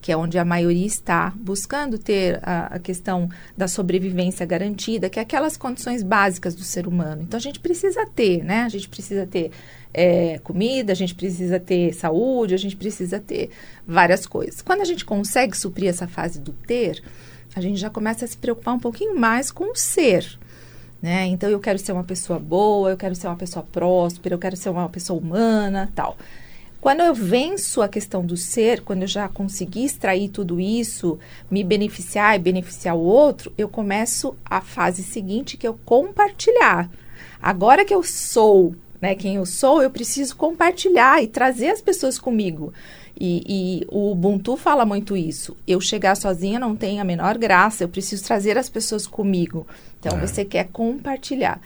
que é onde a maioria está buscando ter a, a, questão da sobrevivência garantida, que é aquelas condições básicas do ser humano. Então a gente precisa ter, né? A gente precisa ter é, comida, a gente precisa ter saúde, a gente precisa ter várias coisas. Quando a gente consegue suprir essa fase do ter, a gente já começa a se preocupar um pouquinho mais com o ser. Né? Então eu quero ser uma pessoa boa, eu quero ser uma pessoa próspera, eu quero ser uma pessoa humana, tal. Quando eu venço a questão do ser, quando eu já consegui extrair tudo isso, me beneficiar e beneficiar o outro, eu começo a fase seguinte, que é o compartilhar. Agora que eu sou né, quem eu sou, eu preciso compartilhar e trazer as pessoas comigo. E, e, o Ubuntu fala muito isso. Eu chegar sozinha não tem a menor graça, eu preciso trazer as pessoas comigo. Então, é. você quer compartilhar.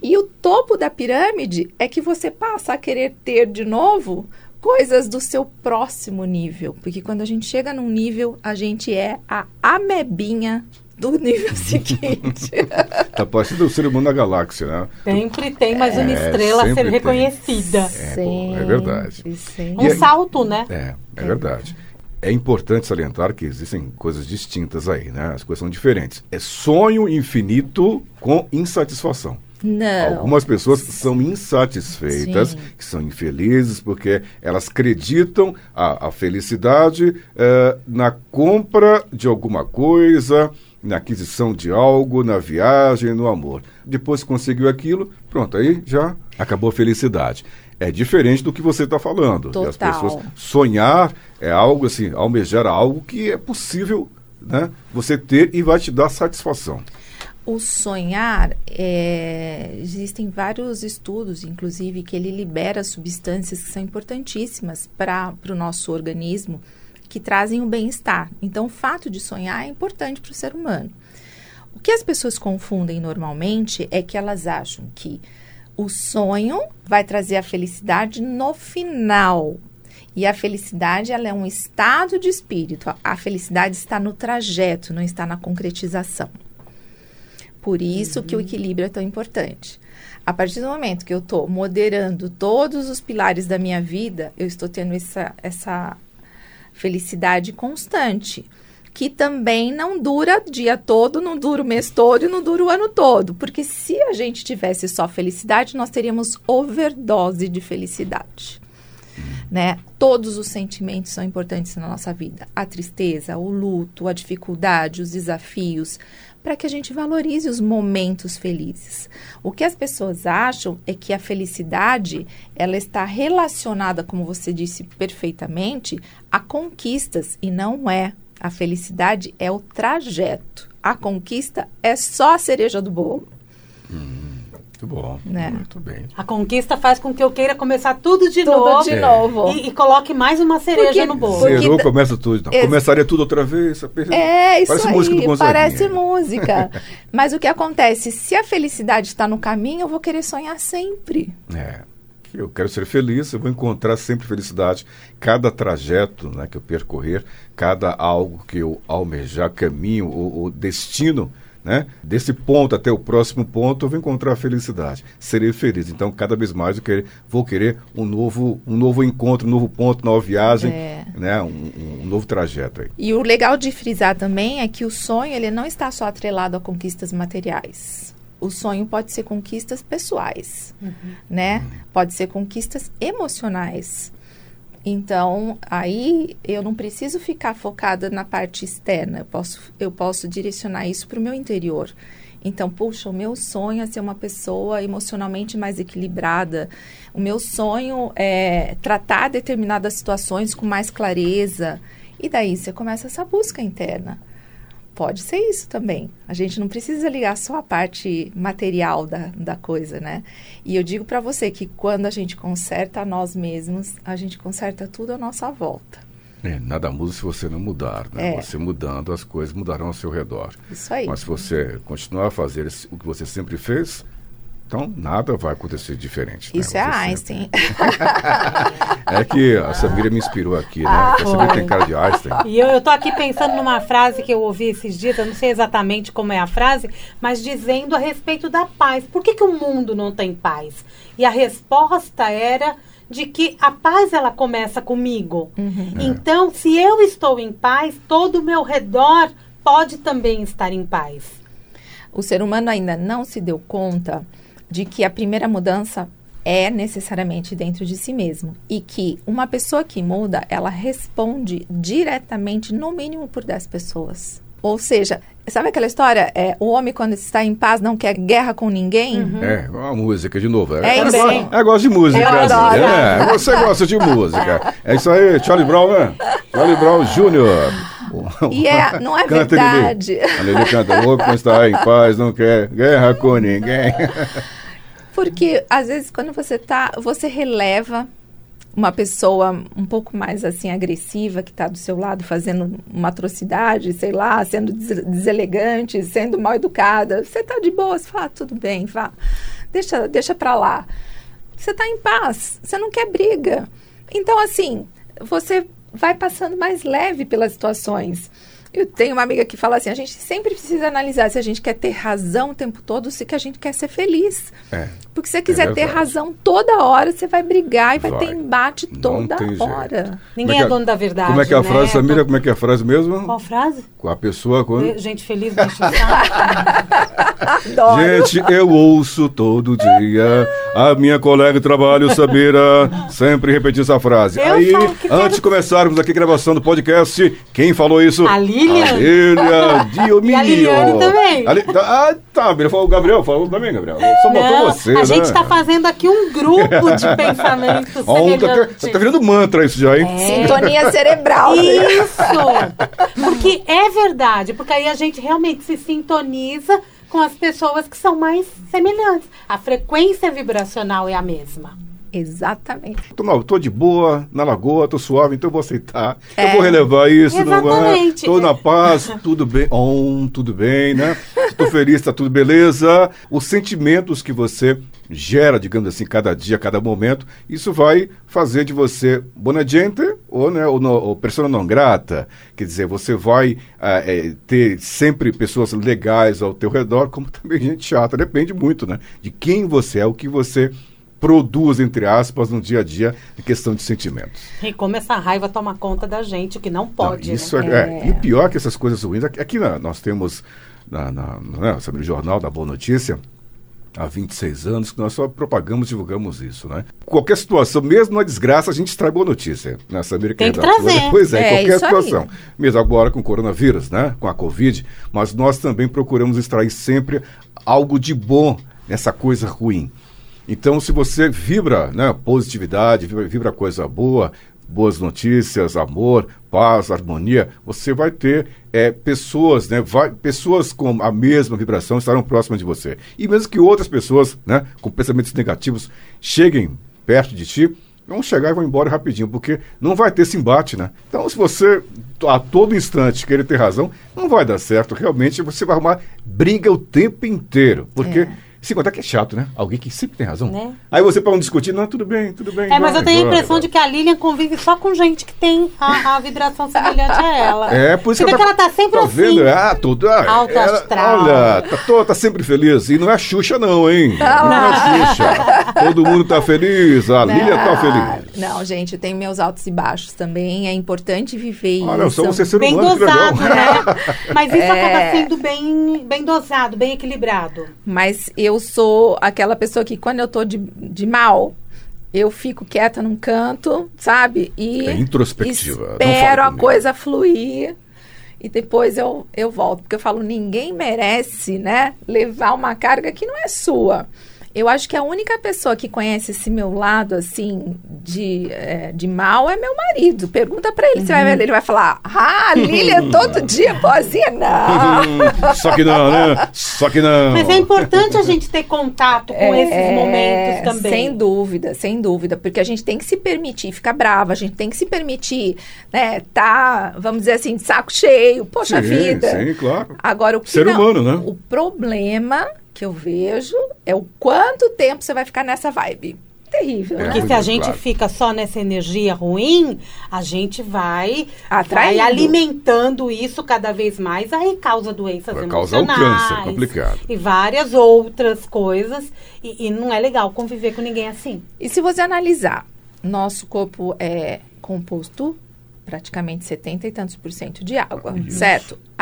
E o topo da pirâmide é que você passa a querer ter de novo coisas do seu próximo nível. Porque quando a gente chega num nível, a gente é a amebinha do nível (laughs) seguinte. (laughs) tá parecendo o ser humano da galáxia, né? Sempre tem mais uma é, estrela a ser reconhecida. É, bom, é verdade. Um é, salto, né? É, é verdade. É importante salientar que existem coisas distintas aí, né? As coisas são diferentes. É sonho infinito com insatisfação. Não. Algumas pessoas são insatisfeitas, Sim. que são infelizes, porque elas acreditam a, a felicidade é, na compra de alguma coisa, na aquisição de algo, na viagem, no amor. Depois que conseguiu aquilo, pronto, aí já acabou a felicidade. É diferente do que você está falando. Total. as pessoas sonhar é algo assim, almejar algo que é possível, né? Você ter e vai te dar satisfação. O sonhar, é, existem vários estudos, inclusive, que ele libera substâncias que são importantíssimas para o nosso organismo, que trazem o bem-estar. Então, o fato de sonhar é importante para o ser humano. O que as pessoas confundem normalmente é que elas acham que o sonho vai trazer a felicidade no final. E a felicidade ela é um estado de espírito. A felicidade está no trajeto, não está na concretização. Por isso uhum. que o uhum. equilíbrio é tão importante. A partir do momento que eu estou moderando todos os pilares da minha vida, eu estou tendo essa, essa felicidade constante. Que também não dura dia todo, não dura o mês todo e não dura o ano todo. Porque se a gente tivesse só felicidade, nós teríamos overdose de felicidade. Né? Todos os sentimentos são importantes na nossa vida. A tristeza, o luto, a dificuldade, os desafios, para que a gente valorize os momentos felizes. O que as pessoas acham é que a felicidade ela está relacionada, como você disse perfeitamente, a conquistas e não é. A felicidade é o trajeto. A conquista é só a cereja do bolo. Hum, muito bom. Né? Muito bem. A conquista faz com que eu queira começar tudo de Tudo novo. de É. novo. E, e coloque mais uma cereja Porque- no bolo. Porque Zerou, da- começa tudo. Então. Ex- Começaria tudo outra vez. É, isso Parece aí, música do parece música. (laughs) Mas o que acontece? Se a felicidade está no caminho, eu vou querer sonhar sempre. É. Eu quero ser feliz, eu vou encontrar sempre felicidade. Cada trajeto né, que eu percorrer, cada algo que eu almejar, caminho, o destino, né, desse ponto até o próximo ponto, eu vou encontrar felicidade. Serei feliz. Então, cada vez mais eu querer, vou querer um novo, um novo encontro, um novo ponto, nova viagem, É. né, um, um novo trajeto aí. E o legal de frisar também é que o sonho ele não está só atrelado a conquistas materiais. O sonho pode ser conquistas pessoais, né? Pode ser conquistas emocionais. Então, aí eu não preciso ficar focada na parte externa. Eu posso, eu posso direcionar isso para o meu interior. Então, puxa, o meu sonho é ser uma pessoa emocionalmente mais equilibrada. O meu sonho é tratar determinadas situações com mais clareza. E daí você começa essa busca interna. Pode ser isso também. A gente não precisa ligar só a parte material da, da coisa, né? E eu digo para você que quando a gente conserta nós mesmos, a gente conserta tudo à nossa volta. É, nada muda se você não mudar. Né? É. Você mudando, as coisas mudarão ao seu redor. Isso aí. Mas se você continuar a fazer o que você sempre fez, então nada vai acontecer diferente. né? Isso é Einstein. (laughs) É que a Samira me inspirou aqui, né? Ah, a Samira foi. tem cara de Einstein. E eu, eu tô aqui pensando numa frase que eu ouvi esses dias, eu não sei exatamente como é a frase, mas dizendo a respeito da paz. Por que, que o mundo não tem paz? E a resposta era de que a paz ela começa comigo. Então, se eu estou em paz, todo o meu redor pode também estar em paz. o ser humano ainda não se deu conta de que a primeira mudança é necessariamente dentro de si mesmo e que uma pessoa que muda, ela responde diretamente no mínimo por 10 pessoas. Ou seja, sabe aquela história? É, o homem quando está em paz não quer guerra com ninguém? É, uma música de novo. É eu isso. Eu gosto de música. Eu adoro. É, você gosta de música. É isso aí, Charlie Brown, né? Charlie Brown Jr. E é- não é Canta, verdade. A Lili canta, louco, mas está em paz, não quer guerra com ninguém. (laughs) Porque às vezes quando você tá, você releva uma pessoa um pouco mais assim agressiva que está do seu lado fazendo uma atrocidade, sei lá, sendo des- deselegante, sendo mal educada, você tá de boa, você fala, ah, tudo bem, vá, deixa, deixa pra lá. Você tá em paz, você não quer briga. Então assim, você vai passando mais leve pelas situações. Eu tenho uma amiga que fala assim, a gente sempre precisa analisar se a gente quer ter razão o tempo todo se que a gente quer ser feliz. É. Porque se você quiser ter verdade. razão toda hora, você vai brigar e vai, Vai. ter embate toda tem jeito. hora. Ninguém é, que dono da verdade. Como é que é a né? frase, Samira? Como é que é a frase mesmo? Qual frase? Com a pessoa quando... Gente feliz, bicho. (laughs) Gente, eu ouço todo dia a minha colega de trabalho, Samira, sempre repetir essa frase. Eu Aí, falo que antes quero- de começarmos aqui a gravação do podcast, quem falou isso? A Lilian. A Lilian Diominio. (laughs) E a Liliane também. A Li- Ah, tá, Gabriel falou, o Gabriel falou também, Gabriel. Só botou você, a né? gente está fazendo aqui um grupo de (laughs) pensamentos Ó, um, tá, semelhantes. tá virando mantra isso já, hein? Sintonia cerebral. né? Isso! Porque é verdade, porque aí a gente realmente se sintoniza com as pessoas que são mais semelhantes. A frequência vibracional é a mesma. Exatamente. Tô, não, tô de boa, na lagoa, tô suave, então eu vou aceitar. Eu É. vou relevar isso, não é? Exatamente. Tô na paz, tudo bem, on, tudo bem, né? Tô feliz, tá tudo beleza. Os sentimentos que você gera, digamos assim, cada dia, cada momento, isso vai fazer de você bona gente ou, né, ou, no, ou persona não grata. Quer dizer, você vai ah, eh, ter sempre pessoas legais ao teu redor, como também gente chata. Depende muito, né? De quem você é, o que você produz, entre aspas, no dia a dia, em questão de sentimentos. E como essa raiva toma conta da gente, o que não pode. Não, isso né? é, é. E o pior é que essas coisas ruins, aqui, na- nós temos, na, na, né, sobre o jornal da Boa Notícia, há 26 anos que nós só propagamos e divulgamos isso, né? Qualquer situação, mesmo na desgraça, a gente extrai boa notícia. Nessa né? Tem que trazer. (laughs) Pois é, é qualquer situação. Aí. Mesmo agora com o coronavírus, né? Com a Covid, mas nós também procuramos extrair sempre algo de bom nessa coisa ruim. Então, se você vibra né, positividade, vibra, vibra coisa boa, boas notícias, amor, paz, harmonia, você vai ter é, pessoas, né, vai, pessoas com a mesma vibração estarão próximas de você. E mesmo que outras pessoas, né, com pensamentos negativos, cheguem perto de ti, vão chegar e vão embora rapidinho, porque não vai ter esse embate, né? Então, se você a todo instante querer ter razão, não vai dar certo. Realmente, você vai arrumar briga o tempo inteiro, porque é se contar que é chato, né? Alguém que sempre tem razão. Né? Aí você para um discutir, não, tudo bem, tudo bem. É, vai, mas eu tenho a impressão vai. de que a Lilian convive só com gente que tem a, a vibração semelhante a ela. É, por isso que, ela, tá, ela tá sempre tá assim. Vendo? Ah, tudo. Ah, Alto ela, astral. Olha, tá, tô, tá sempre feliz. E não é Xuxa, não, hein? Não, (laughs) não é Xuxa. Todo mundo tá feliz, a não, Lilian tá feliz. Não, gente, tem meus altos e baixos também. É importante viver Olha, isso. Olha, só você ser bem humano, dosado, né? (laughs) Mas isso é... acaba sendo bem, bem dosado, bem equilibrado. Mas eu sou a aquela pessoa que quando eu tô de, de mal, eu fico quieta num canto, sabe? E é introspectiva. Espero a coisa fluir. E depois eu, eu volto. Porque eu falo, ninguém merece, né? Levar uma carga que não é sua. Eu acho que a única pessoa que conhece esse meu lado, assim, de, é, de mal é meu marido. Pergunta para ele, uhum. você vai ver, ele vai falar, ah, Lilian todo dia boazinha. (laughs) Não. Só que não, né? Só que não. Mas é importante a gente ter contato com é, esses momentos também. Sem dúvida, sem dúvida. Porque a gente tem que se permitir ficar brava, a gente tem que se permitir, né, tá, vamos dizer assim, de saco cheio. Poxa sim, vida. Sim, claro. Agora, o que Ser não, humano, né? O problema que eu vejo é o quanto tempo você vai ficar nessa vibe. Terrível. Porque né? se a gente claro. fica só nessa energia ruim, a gente vai, vai alimentando isso cada vez mais, aí causa doenças vai emocionais. Causa o câncer, complicado. E várias outras coisas. E, e não é legal conviver com ninguém assim. E se você analisar, nosso corpo é composto praticamente 70 e tantos por cento de água, uhum.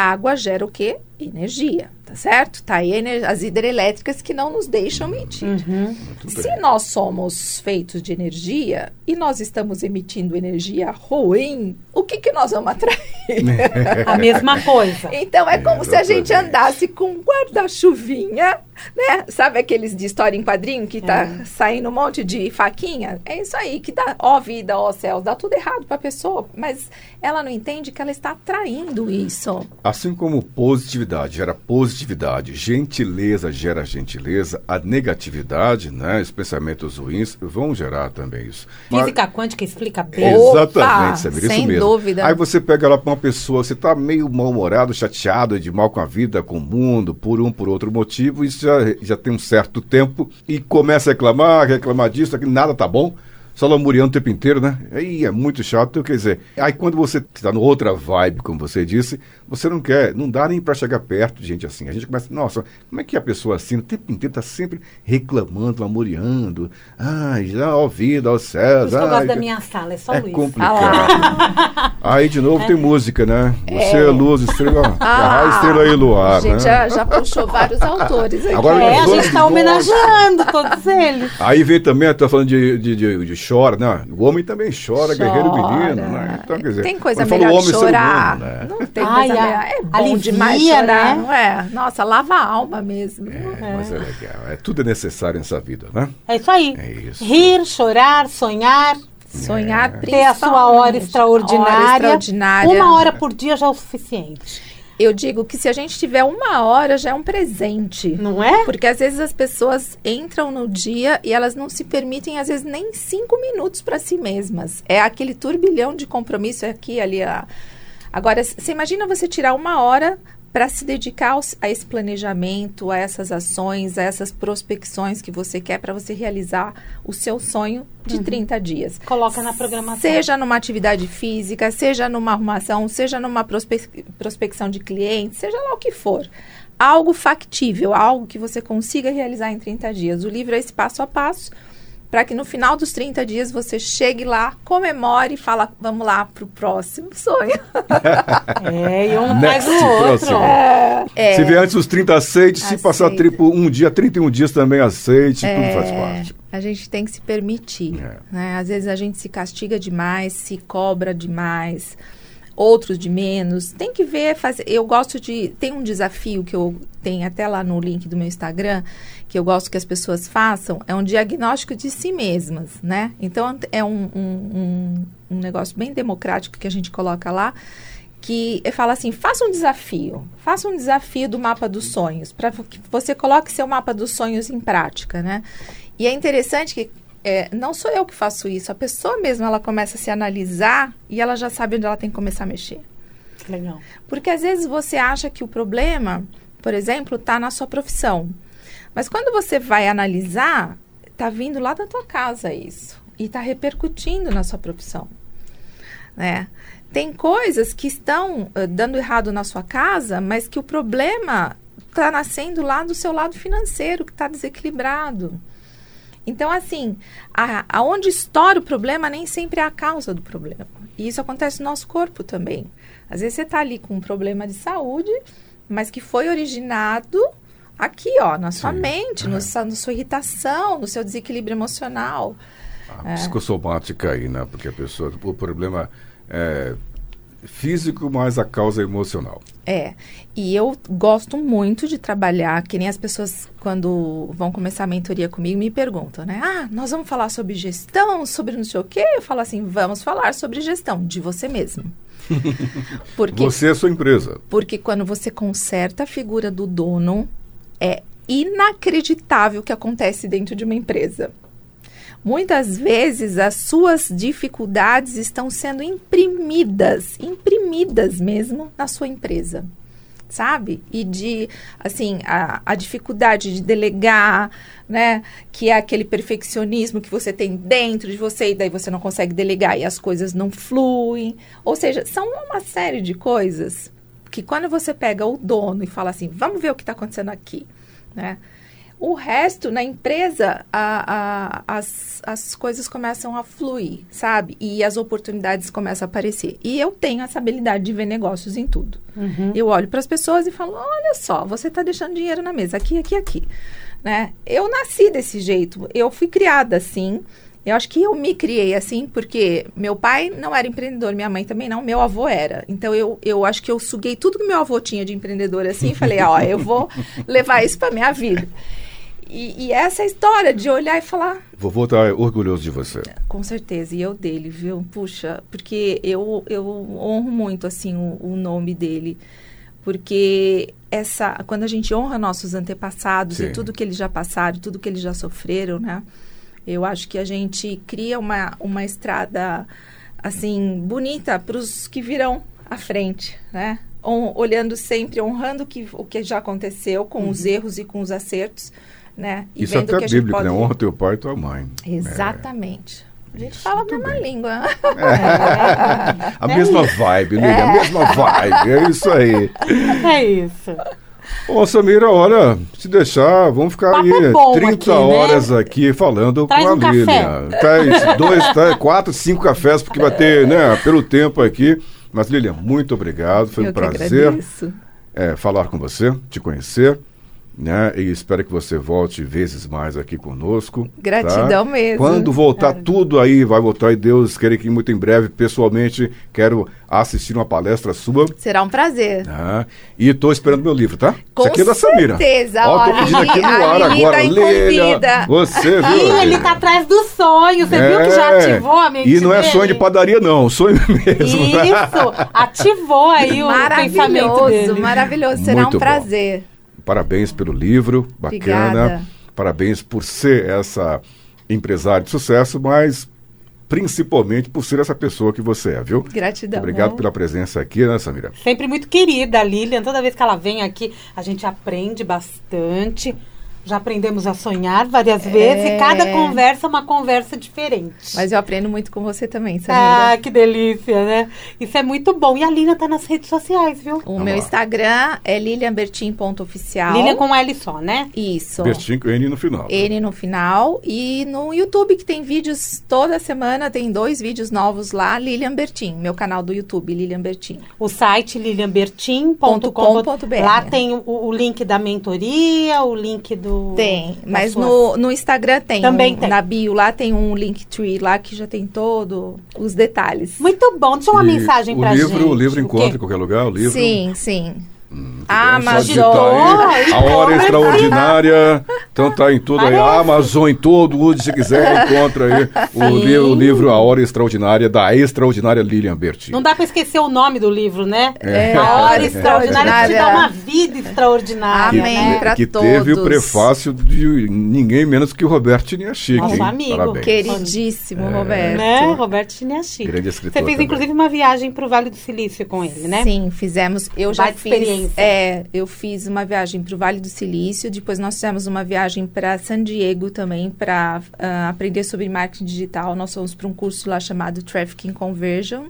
Água gera o quê? Energia, tá certo? Tá aí as hidrelétricas que não nos deixam mentir. Uhum. Se nós somos feitos de energia e nós estamos emitindo energia ruim, o que que nós vamos atrair? (laughs) a mesma coisa. Então é como é, se a gente andasse com um guarda-chuvinha, né? Sabe aqueles de história em quadrinho que tá é. saindo um monte de faquinha? É isso aí que dá, ó vida, ó céus, dá tudo errado pra pessoa, mas ela não entende que ela está atraindo isso. Assim como positividade gera positividade, gentileza gera gentileza, a negatividade, né, os pensamentos ruins vão gerar também isso. Física Mas, quântica explica bem. Exatamente, sabe? Sem isso mesmo. dúvida. Aí você pega lá para uma pessoa, você está meio mal-humorado, chateado, de mal com a vida, com o mundo, por um, por outro motivo, isso já, já tem um certo tempo, e começa a reclamar, reclamar disso, que nada tá bom só lamuriando o tempo inteiro, né? Aí é muito chato, quer dizer. Aí quando você está no outra vibe, como você disse, você não quer, não dá nem para chegar perto de gente assim. A gente começa, nossa, como é que a pessoa assim, o tempo inteiro está sempre reclamando, lamuriando. Ai, já ó vida, ó céu. Por eu gosto da minha sala, é só é Luiz. complicado. (laughs) Aí de novo é. tem música, né? Você é, é luz, estrela, (laughs) ah, estrela e luar. A gente né? já, já puxou vários autores (laughs) aqui. Agora, é, a gente está homenageando todos eles. Aí vem também, tá falando de, de, de, de chora, né? O homem também chora, chora. guerreiro menino, né? Então, quer dizer, tem coisa melhor que chorar. Humano, né? Não tem Ai, coisa melhor. É bom alivia, demais chorar, né? não é? Nossa, lava a alma mesmo. É, é, mas é legal. É, tudo é necessário nessa vida, né? É isso aí. É isso. Rir, chorar, sonhar. Sonhar, é. Ter a sua hora extraordinária. hora extraordinária. Uma hora por dia já é o suficiente. Eu digo que se a gente tiver uma hora já é um presente. Não é? Porque às vezes as pessoas entram no dia e elas não se permitem, às vezes, nem cinco minutos para si mesmas. É aquele turbilhão de compromisso aqui, ali. A... Agora, você imagina você tirar uma hora para se dedicar aos, a esse planejamento, a essas ações, a essas prospecções que você quer para você realizar o seu sonho de uhum. 30 dias. Coloca na programação. Seja numa atividade física, seja numa arrumação, seja numa prospe prospecção de clientes, seja lá o que for. Algo factível, algo que você consiga realizar em 30 dias. O livro é esse passo a passo para que no final dos 30 dias você chegue lá, comemore e fala, vamos lá pro próximo sonho. (laughs) É, e um faz o outro. próximo. É, Se vier antes dos 30, aceite. Se passar tripo um dia, 31 dias também aceite. Tudo faz É, parte. A gente tem que se permitir. É. né? Às vezes a gente se castiga demais, se cobra demais, outros de menos. Tem que ver, fazer. Eu gosto de. Tem um desafio que eu tenho até lá no link do meu Instagram, que eu gosto que as pessoas façam, é um diagnóstico de si mesmas, né? Então é um, um, um, um negócio bem democrático que a gente coloca lá. Que fala assim: faça um desafio, faça um desafio do mapa dos sonhos, para que você coloque seu mapa dos sonhos em prática, né? E é interessante que é, não sou eu que faço isso, a pessoa mesmo ela começa a se analisar e ela já sabe onde ela tem que começar a mexer. Legal. Porque às vezes você acha que o problema, por exemplo, está na sua profissão. Mas quando você vai analisar, está vindo lá da tua casa isso. E está repercutindo na sua profissão. Né? Tem coisas que estão eh, dando errado na sua casa, mas que o problema está nascendo lá do seu lado financeiro, que está desequilibrado. Então, assim, a- aonde estoura o problema nem sempre é a causa do problema. E isso acontece no nosso corpo também. Às vezes você está ali com um problema de saúde, mas que foi originado aqui, ó, na sua Sim, mente, no é. na sua irritação, no seu desequilíbrio emocional. A psicossomática aí, né? Porque a pessoa, o problema é físico, mas a causa é emocional. É, e eu gosto muito de trabalhar, que nem as pessoas, quando vão começar a mentoria comigo, me perguntam, né? Ah, nós vamos falar sobre gestão, sobre não sei o quê? Eu falo assim, vamos falar sobre gestão de você mesmo. (laughs) Porque, Você é a sua empresa. porque quando você conserta a figura do dono, é inacreditável o que acontece dentro de uma empresa. Muitas vezes as suas dificuldades estão sendo imprimidas, imprimidas mesmo na sua empresa, sabe? E de, assim, a, a dificuldade de delegar, né? Que é aquele perfeccionismo que você tem dentro de você e daí você não consegue delegar e as coisas não fluem. Ou seja, são uma série de coisas que quando você pega o dono e fala assim, vamos ver o que está acontecendo aqui, né? O resto, na empresa, a, a, as, as coisas começam a fluir, sabe? E as oportunidades começam a aparecer. E eu tenho essa habilidade de ver negócios em tudo. Eu olho para as pessoas e falo: olha só, você está deixando dinheiro na mesa, aqui, aqui, aqui. Né? Eu nasci desse jeito, eu fui criada assim. Eu acho que eu me criei assim, porque meu pai não era empreendedor, minha mãe também não, meu avô era. Então eu, eu acho que eu suguei tudo que meu avô tinha de empreendedor assim e falei, ó, eu vou (laughs) levar isso para minha vida. E, e essa é história de olhar e falar, Vovô está orgulhoso de você. com certeza, e eu dele, viu? Puxa, porque eu, eu honro muito, assim, o, o nome dele. Porque essa, quando a gente honra nossos antepassados Sim. e tudo que eles já passaram, tudo que eles já sofreram, né? Eu acho que a gente cria uma, uma estrada, assim, bonita para os que virão à frente, né? Olhando sempre, honrando que, o que já aconteceu, com os erros e com os acertos, né? E Isso é vendo até que a gente bíblico, pode... né? Honra teu pai e tua mãe. Exatamente. A gente Isso, fala a mesma bem. língua. (laughs) A mesma vibe, Lilian, a mesma vibe. É isso aí. É isso. Ô, Samira, olha, se deixar, vamos ficar Papo aí é bom 30 aqui, né? horas aqui falando Traz com a um. Lilian. Traz dois, traz quatro, cinco cafés, porque vai ter, né, pelo tempo aqui. Mas, Lilian, muito obrigado. Foi um Eu que prazer é, falar com você, te conhecer. Né? E espero que você volte vezes mais aqui conosco. tá? Gratidão mesmo. Quando voltar Claro. tudo aí, vai voltar e Deus queira que muito em breve, pessoalmente, quero assistir uma palestra sua. Será um prazer. Ah, e estou esperando meu livro, tá? Com Isso aqui é da Samira. certeza. Ó, tô pedindo aqui no ar a Lili agora. tá Leila, incumbida. você, viu? Ih, ele tá atrás do sonho. Você viu que já É, ativou a mente E não é dele? sonho de padaria, não. Sonho (laughs) mesmo. Isso, ativou aí o pensamento Maravilhoso, dele. maravilhoso. Será Muito um bom. Parabéns pelo livro, bacana. Obrigada. Parabéns por ser essa empresária de sucesso, mas principalmente por ser essa pessoa que você é, viu? Gratidão. Obrigado pela presença aqui, né, Samira? Sempre muito querida, a Lilian. Toda vez que ela vem aqui, a gente aprende bastante. Já aprendemos a sonhar várias vezes e cada conversa é uma conversa diferente. Mas eu aprendo muito com você também, Samira. Ah, que delícia, né? Isso é muito bom. E a Lina tá nas redes sociais, viu? O Vamos meu lá. Instagram é lilianbertin.oficial. Lilian com L só, né? Isso. Bertinho com N no final. N no final. E no YouTube, que tem vídeos toda semana, tem dois vídeos novos lá, Lilian Bertin, meu canal do YouTube, Lilian Bertin. O site lilianbertin.com.br. .com.br. Lá tem o, o link da mentoria, o link do. Tem, das mas suas- no, no Instagram tem. Também um- tem. Na bio lá tem um Linktree lá que já tem todo os detalhes. Muito bom. Deixa uma E mensagem o pra livro, gente. O livro encontra em qualquer lugar, o livro. Sim, sim. Ah, Amazon. digitar aí. A hora Então, extraordinária. Então tá em tudo aí. Parece. Amazon em todo, onde você quiser, (laughs) encontra aí o, li- o livro A Hora Extraordinária, da extraordinária Lilian Berti. Não dá pra esquecer o nome do livro, né? É, a hora é. extraordinária que te dá uma vida extraordinária. Amém. Né? pra que teve o todos. prefácio de ninguém menos que o Roberto Tiniachique. Nosso hein? amigo. Parabéns. Queridíssimo, Roberto. Né? Roberto Chiniachi. Grande escritor Você fez, também. inclusive, uma viagem pro Vale do Silício com ele, né? Sim, fizemos. Eu já Baita fiz. Experiência. É, eu fiz uma viagem para o Vale do Silício. Depois nós fizemos uma viagem para San Diego também para aprender sobre marketing digital. Nós fomos para um curso lá chamado Trafficking Conversion.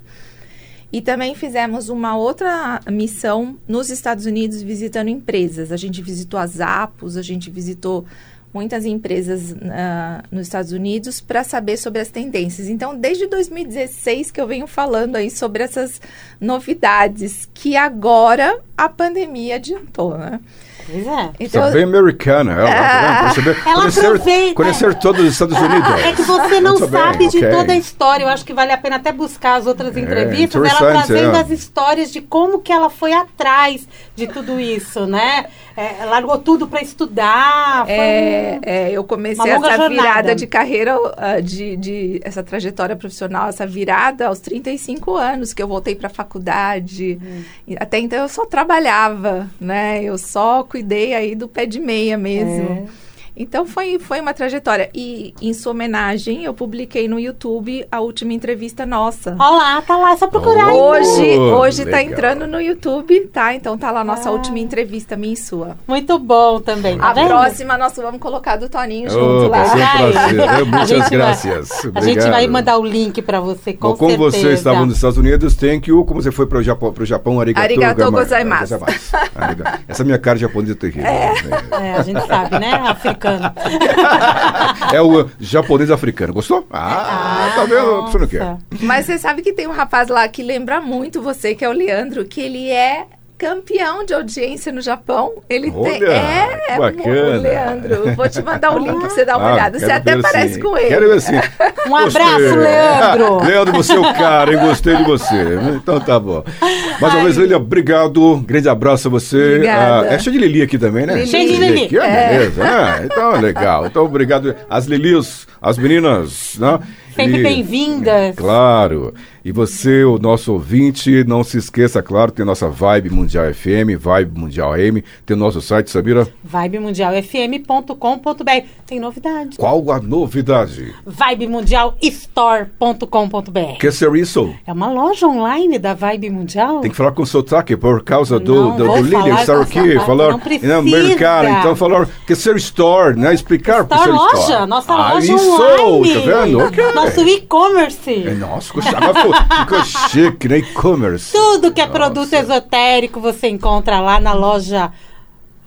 E também fizemos uma outra missão nos Estados Unidos visitando empresas. A gente visitou a Zappos, a gente visitou muitas empresas ah, nos Estados Unidos para saber sobre as tendências. Então, desde 2016 que eu venho falando aí sobre essas novidades que agora a pandemia adiantou, né? Pois é. Você é bem americana, ela, tá vendo? Perceber? Ela conhecer, aproveita. conhecer todos os Estados Unidos. É que você não Muito bem, sabe de ok. toda a história. Eu acho que vale a pena até buscar as outras entrevistas. Ela interessante, trazendo é. as histórias de como que ela foi atrás de tudo isso, né? É, largou tudo para estudar. Foi É, um- é, eu comecei essa jornada. virada de carreira, ah, de, de essa trajetória profissional, essa virada aos 35 anos, que eu voltei para a faculdade. Hum. Até então eu só trabalhava, né? Eu só cuidei aí do pé de meia mesmo. É. Então foi, foi uma trajetória. E em sua homenagem, eu publiquei no YouTube a última entrevista nossa. Olha lá, tá lá, é só procurar. Oh. Hoje, hoje tá legal. entrando no YouTube, tá? Então tá lá a nossa Ah. última entrevista, minha e sua. Muito bom também. Tá A vendo? próxima nós vamos colocar do Toninho junto Oh, lá. vai ser um. É, Muitas graças. A gente Obrigado. vai mandar o link para você, com Bom, como certeza. você estava nos Estados Unidos, tem que o. Como você foi para o Japão, pro Japão arigato, Arigato gama- gozaimasu. Essa minha cara japonesa é terrível. É, É, a gente sabe, né? Africano. (laughs) é o japonês africano. Gostou? Ah, tá vendo? Você não quer. nossa. Mas você sabe que tem um rapaz lá que lembra muito você, que é o Leandro, que ele é campeão de audiência no Japão. Ele tem. Olha, É, é bacana. o Leandro. Vou te mandar o link pra você dar uma Ah, olhada. Você até parece sim. com ele. Quero ver sim. Um abraço, Gostei. Leandro. (laughs) Leandro, você é o cara, hein? Gostei de você. Então tá bom. Mais uma vez, Lilia, obrigado. Grande abraço a você. Obrigada. Ah, é cheio de Lili aqui também, né? Lili. Cheio de Lili. Aqui, é, beleza, né? Então, legal. Então, obrigado. As Lilis, as meninas, né? Sempre bem-vindas. Claro. E você, o nosso ouvinte, não se esqueça, claro, tem nossa Vibe Mundial FM, Vibe Mundial AM, tem o nosso site, Samira. vibemundialfm.com.br. Tem novidade. Qual a novidade? vibemundialstore.com.br. Que ser isso? É uma loja online da Vibe Mundial. Tem que falar com sotaque por causa do, Não, do, do Lilian falar estar aqui, falar não precisa. americana, então falar que ser store, né? Explicar que Store ser loja, store. nossa ah, loja isso, online. tá vendo? Ok. Nosso e-commerce. É, Nossa, ficou chique, né? E-commerce. Tudo que é Nossa. produto esotérico você encontra lá na loja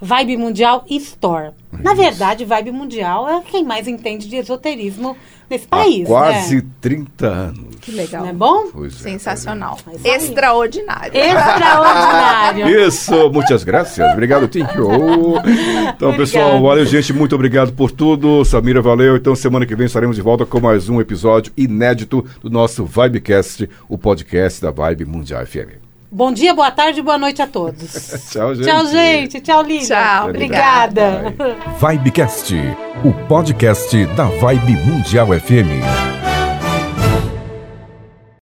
Vibe Mundial Store. Na verdade, Vibe Mundial é quem mais entende de esoterismo nesse país, Há quase né? 30 anos. Que legal. Não é bom? Pois é, Sensacional. Aí- Extraordinário. Extraordinário. (laughs) Isso, muitas graças. Obrigado, you. Então, pessoal, valeu, gente. Muito obrigado por tudo. Samira, valeu. Então, semana que vem estaremos de volta com mais um episódio inédito do nosso Vibecast, o podcast da Vibe Mundial FM. Bom dia, boa tarde, boa noite a todos. (laughs) Tchau, gente. Tchau, gente. Tchau, Lívia. Tchau, Obrigada. Vai. (laughs) Vibecast, o podcast da Vibe Mundial FM.